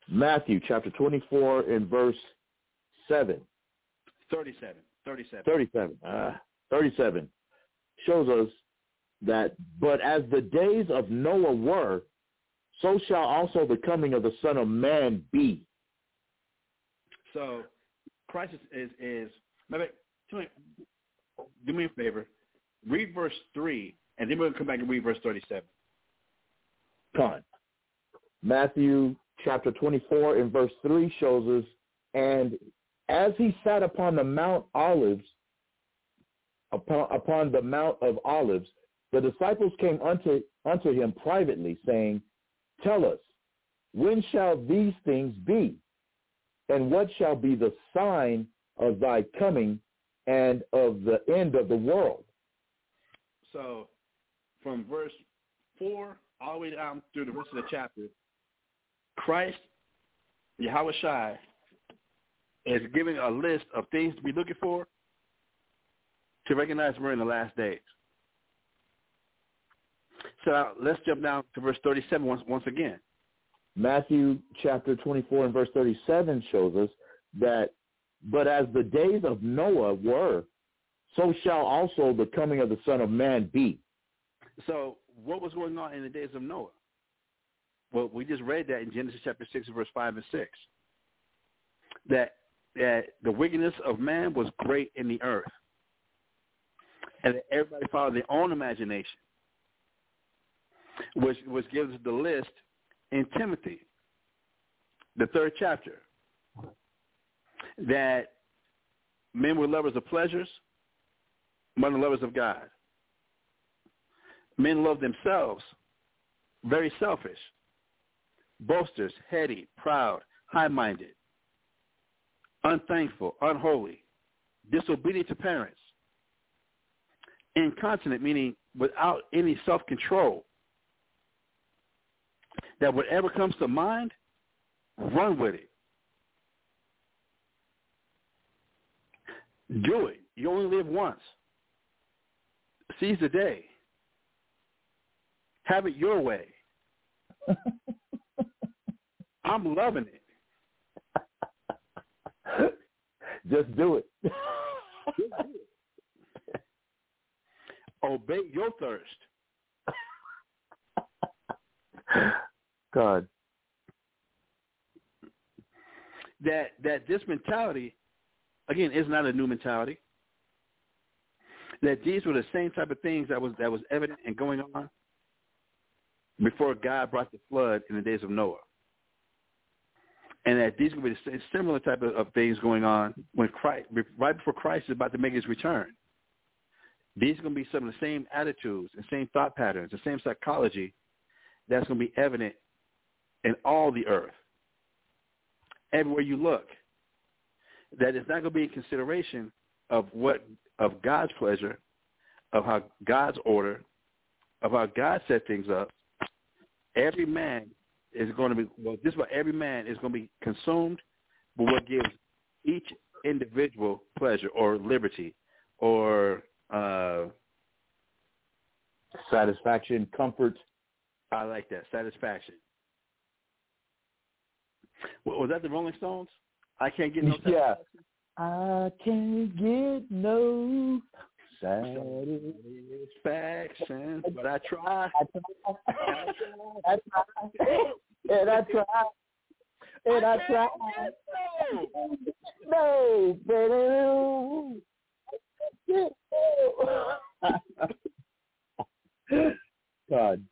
Matthew chapter 24 and verse 7. 37. 37. 37. Uh, 37 shows us that, but as the days of Noah were, so shall also the coming of the Son of Man be. So Christ is, is, is maybe, tell me, do me a favor. Read verse 3, and then we're going to come back and read verse 37. Con. Matthew chapter 24 and verse 3 shows us, and as he sat upon the Mount Olives, upon, upon the Mount of Olives, the disciples came unto, unto him privately, saying, Tell us, when shall these things be? And what shall be the sign of thy coming and of the end of the world? So from verse 4 all the way down through the rest of the chapter, Christ, Yahawashi, is giving a list of things to be looking for to recognize we're in the last days. So let's jump down to verse 37 once, once again. Matthew chapter 24 and verse 37 shows us that, but as the days of Noah were, so shall also the coming of the Son of Man be. So what was going on in the days of Noah? Well, we just read that in Genesis chapter 6, verse 5 and 6. That, that the wickedness of man was great in the earth. And that everybody followed their own imagination, which, which gives the list in Timothy, the third chapter, that men were lovers of pleasures, more the lovers of God. Men love themselves, very selfish, boasters, heady, proud, high-minded, unthankful, unholy, disobedient to parents, incontinent, meaning without any self-control, that whatever comes to mind, run with it. Do it. You only live once. Seize the day. Have it your way. I'm loving it. Just do it. Obey your thirst. God. That that this mentality, again, is not a new mentality. That these were the same type of things that was that was evident and going on before God brought the flood in the days of Noah, and that these will be the same, similar type of, of things going on when Christ, right before Christ is about to make his return. These are going to be some of the same attitudes and same thought patterns, the same psychology that's going to be evident in all the earth, everywhere you look. That it's not going to be in consideration of what of God's pleasure, of how God's order, of how God set things up. Every man is going to be well. This is what every man is going to be consumed, but what gives each individual pleasure or liberty or uh, Satisfaction, comfort. I like that satisfaction. Wa- Was that the Rolling Stones? I can't get no Yeah. I can't get no satisfaction. but I try. I try. And I try. And I try. No, baby. God.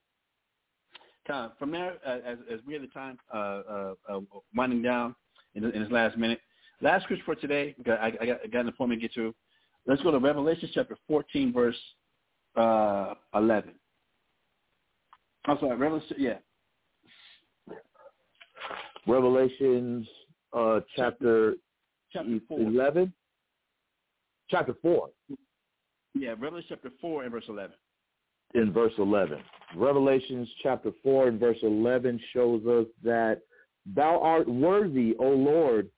Tom, from there, uh, as, as we have the time uh, uh, uh, winding down in, in this last minute, last scripture for today, I got, I got, I got an appointment to get to. Let's go to Revelation chapter 14, verse uh, 11. I'm sorry, Revelation, yeah. Revelations uh, chapter Chapter 4. 11. Chapter 4 Yeah, Revelation chapter 4 and verse 11. in verse 11. Revelations chapter 4 and verse 11 shows us that thou art worthy, O Lord,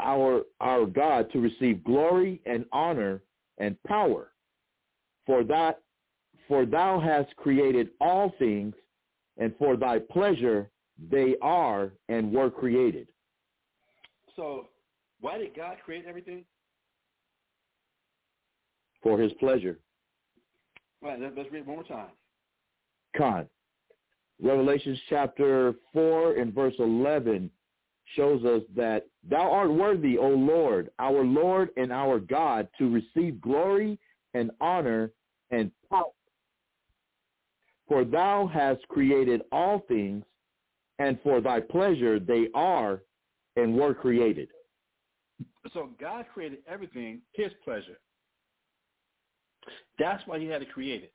our our God, to receive glory and honor and power. For that for thou hast created all things, and for thy pleasure they are and were created. So, why did God create everything? For his pleasure. All right, let- let's read it one more time. Con. Revelations chapter 4 and verse 11 shows us that thou art worthy, O Lord, our Lord and our God, to receive glory and honor and power. For thou hast created all things, and for thy pleasure they are and were created. So God created everything his pleasure. That's why he had to create it.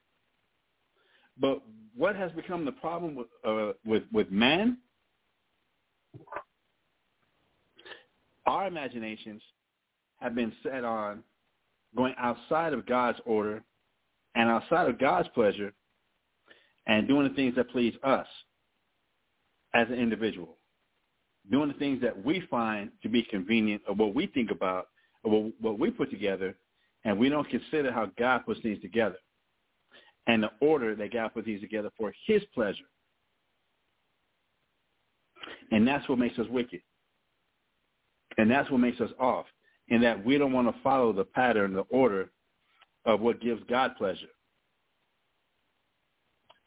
But what has become the problem with uh, with with man? Our imaginations have been set on going outside of God's order and outside of God's pleasure and doing the things that please us as an individual. Doing the things that we find to be convenient or what we think about or what, we put together and we don't consider how God puts things together and the order that God put these together for his pleasure. And that's what makes us wicked. And that's what makes us off in that we don't want to follow the pattern, the order of what gives God pleasure.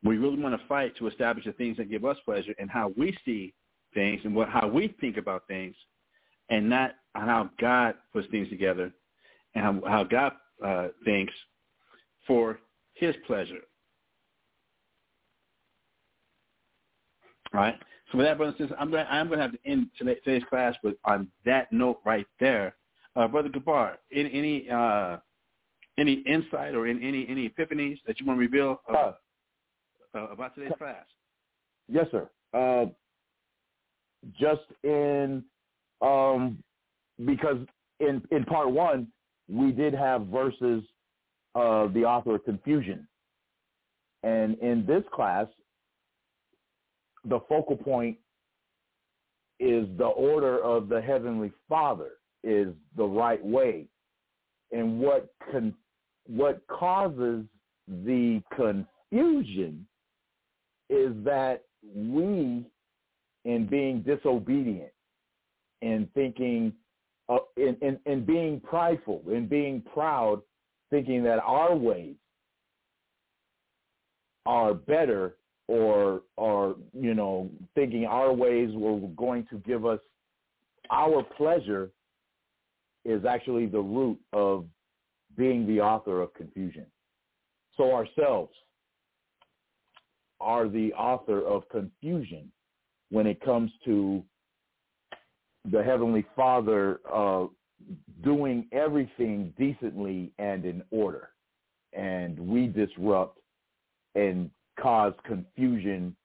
We really want to fight to establish the things that give us pleasure and how we see things and what how we think about things and not how God puts things together and how, God uh, thinks for his pleasure. Right. So with that, brothers and sisters, I'm going, I'm going to have to end today- today's class with on that note right there. Uh, Brother Gabar, any any, uh, any insight or in, any any epiphanies that you want to reveal uh, uh, about today's class? Yes, sir. Uh, just in um, because in in part one we did have verses of the author of confusion, and in this class the focal point is the order of the heavenly Father is the right way, and what con- what causes the confusion is that we, in being disobedient, in thinking, uh, in, in, in being prideful, in being proud, thinking that our ways are better or, or, you know, thinking our ways were going to give us our pleasure is actually the root of being the author of confusion. So ourselves are the author of confusion when it comes to the Heavenly Father uh, doing everything decently and in order. And we disrupt and cause confusion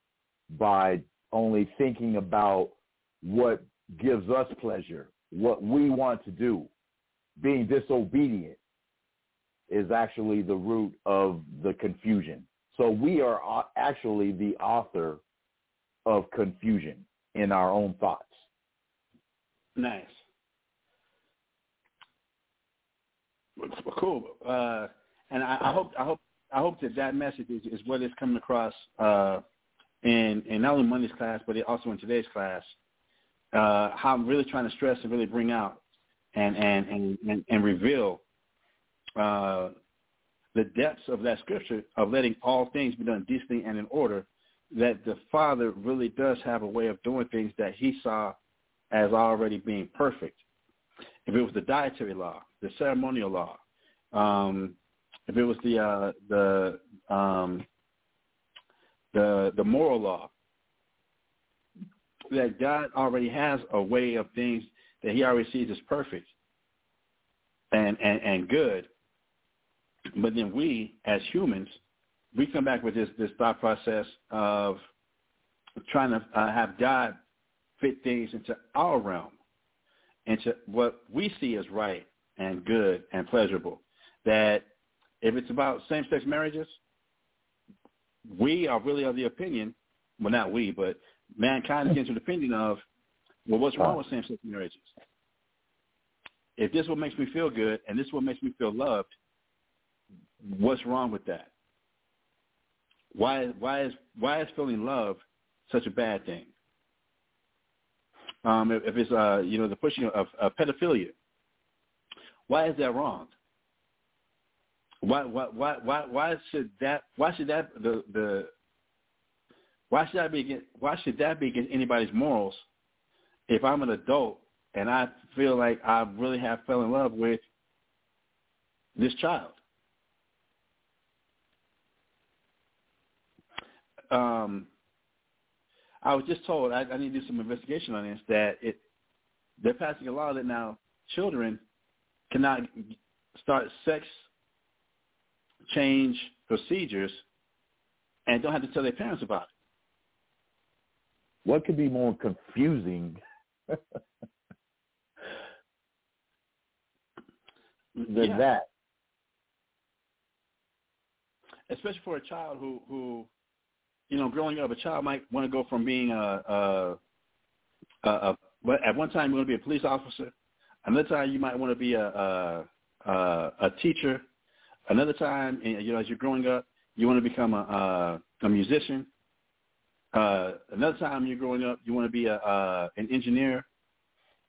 by only thinking about what gives us pleasure, what we want to do. Being disobedient is actually the root of the confusion. So we are actually the author of confusion in our own thoughts. Nice. Cool. Uh, and I, I, hope I hope I hope that that message is, is what is coming across uh, in in not only Monday's class, but also in today's class. Uh, how I'm really trying to stress and really bring out and and and and, and reveal uh, the depths of that scripture of letting all things be done decently and in order. That the Father really does have a way of doing things that He saw as already being perfect. If it was the dietary law, the ceremonial law, um, if it was the uh, the um, the the moral law, that God already has a way of things that He already sees as perfect and and, and good. But then we, as humans, we come back with this this thought process of trying to uh, have God fit things into our realm, into what we see as right and good and pleasurable. That if it's about same-sex marriages, we are really of the opinion, well, not we, but mankind is into the opinion of, well, what's wrong with same-sex marriages? If this is what makes me feel good and this is what makes me feel loved, what's wrong with that? Why why is why is feeling love such a bad thing? um, if, if it's uh, you know the pushing of, of pedophilia. Why is that wrong? Why why why why should that why should that the the why should that be why should that be against anybody's morals if I'm an adult and I feel like I really have fell in love with this child? Um, I was just told I, I need to do some investigation on this that it they're passing a law that now children cannot start sex change procedures and don't have to tell their parents about it. What could be more confusing than Yeah. that? especially for a child who who you know growing up a child might want to go from being a a, a, a but at one time you want to be a police officer another time you might want to be a a, a, a teacher another time you know as you're growing up you want to become a a, a musician uh another time you're growing up you want to be a, a an engineer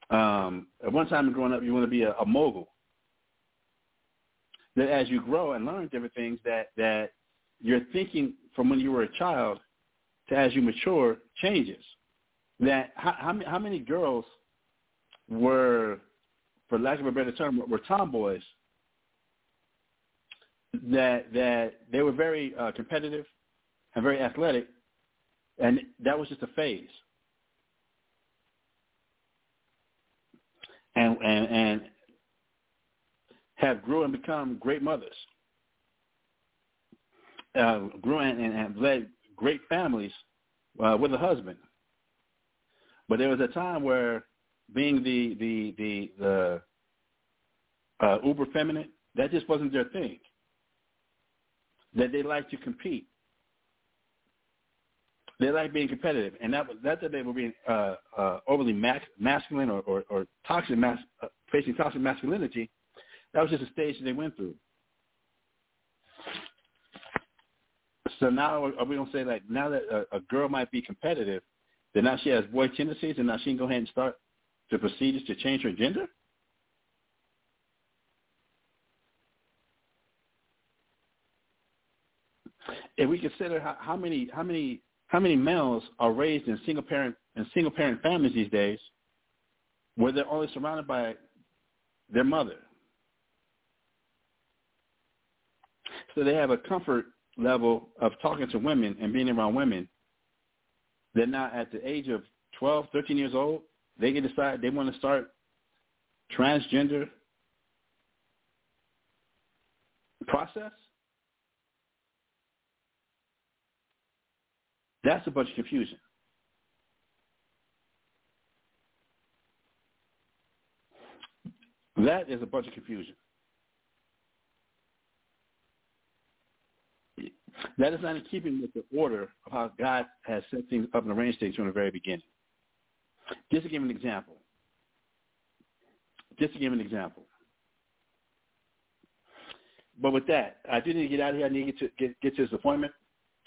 um at one time growing up you want to be a, a mogul that as you grow and learn different things that that your thinking from when you were a child to as you mature changes. That how how, how many girls were, for lack of a better term, were tomboys. That that they were very uh, competitive and very athletic, and that was just a phase. And and and have grew and become great mothers. Uh, grew and, and have led great families uh, with a husband. But there was a time where being the the the the uh, uber feminine, that just wasn't their thing. That they like to compete. They like being competitive, and that was that they were being uh, uh, overly mas- masculine or, or, or toxic, mas- uh, facing toxic masculinity. That was just a stage that they went through. So now are we gonna say like now that a, a girl might be competitive, then now she has boy tendencies, and now she can go ahead and start the procedures to change her gender? If we consider how, how many how many how many males are raised in single parent in single parent families these days, where they're only surrounded by their mother, So they have a comfort level of talking to women and being around women. They're not at the age of 12, 13 years old. They can decide they want to start transgender process. That's a bunch of confusion. That is a bunch of confusion. That is not in keeping with the order of how God has set things up and arranged things from the very beginning. Just to give an example. Just to give an example. But with that, I do need to get out of here. I need to get to, get, get to this appointment.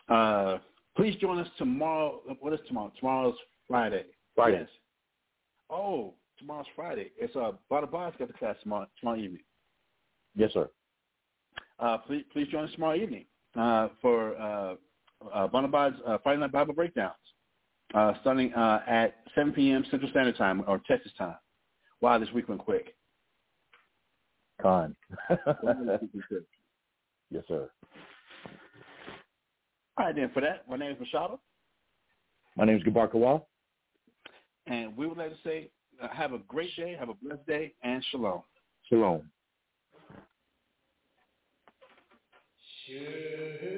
Uh, please join us tomorrow. What is tomorrow? Tomorrow's Friday. Friday. Yes. Oh, tomorrow's Friday. It's uh, Bada Bob's got the class tomorrow, tomorrow evening. Yes, sir. Uh, please, please join us tomorrow evening uh, for uh, uh, Bonabod's uh, Friday Night Bible Breakdowns, uh, starting uh, at 7 p.m. Central Standard Time or Texas time. Wow, this week went quick. Con. yes, sir. All right, then, for that, my name is Mashahba. My name is Gabar Kawal. and we would like to say uh, have a great day, have a blessed day, and shalom. Shalom. Hear,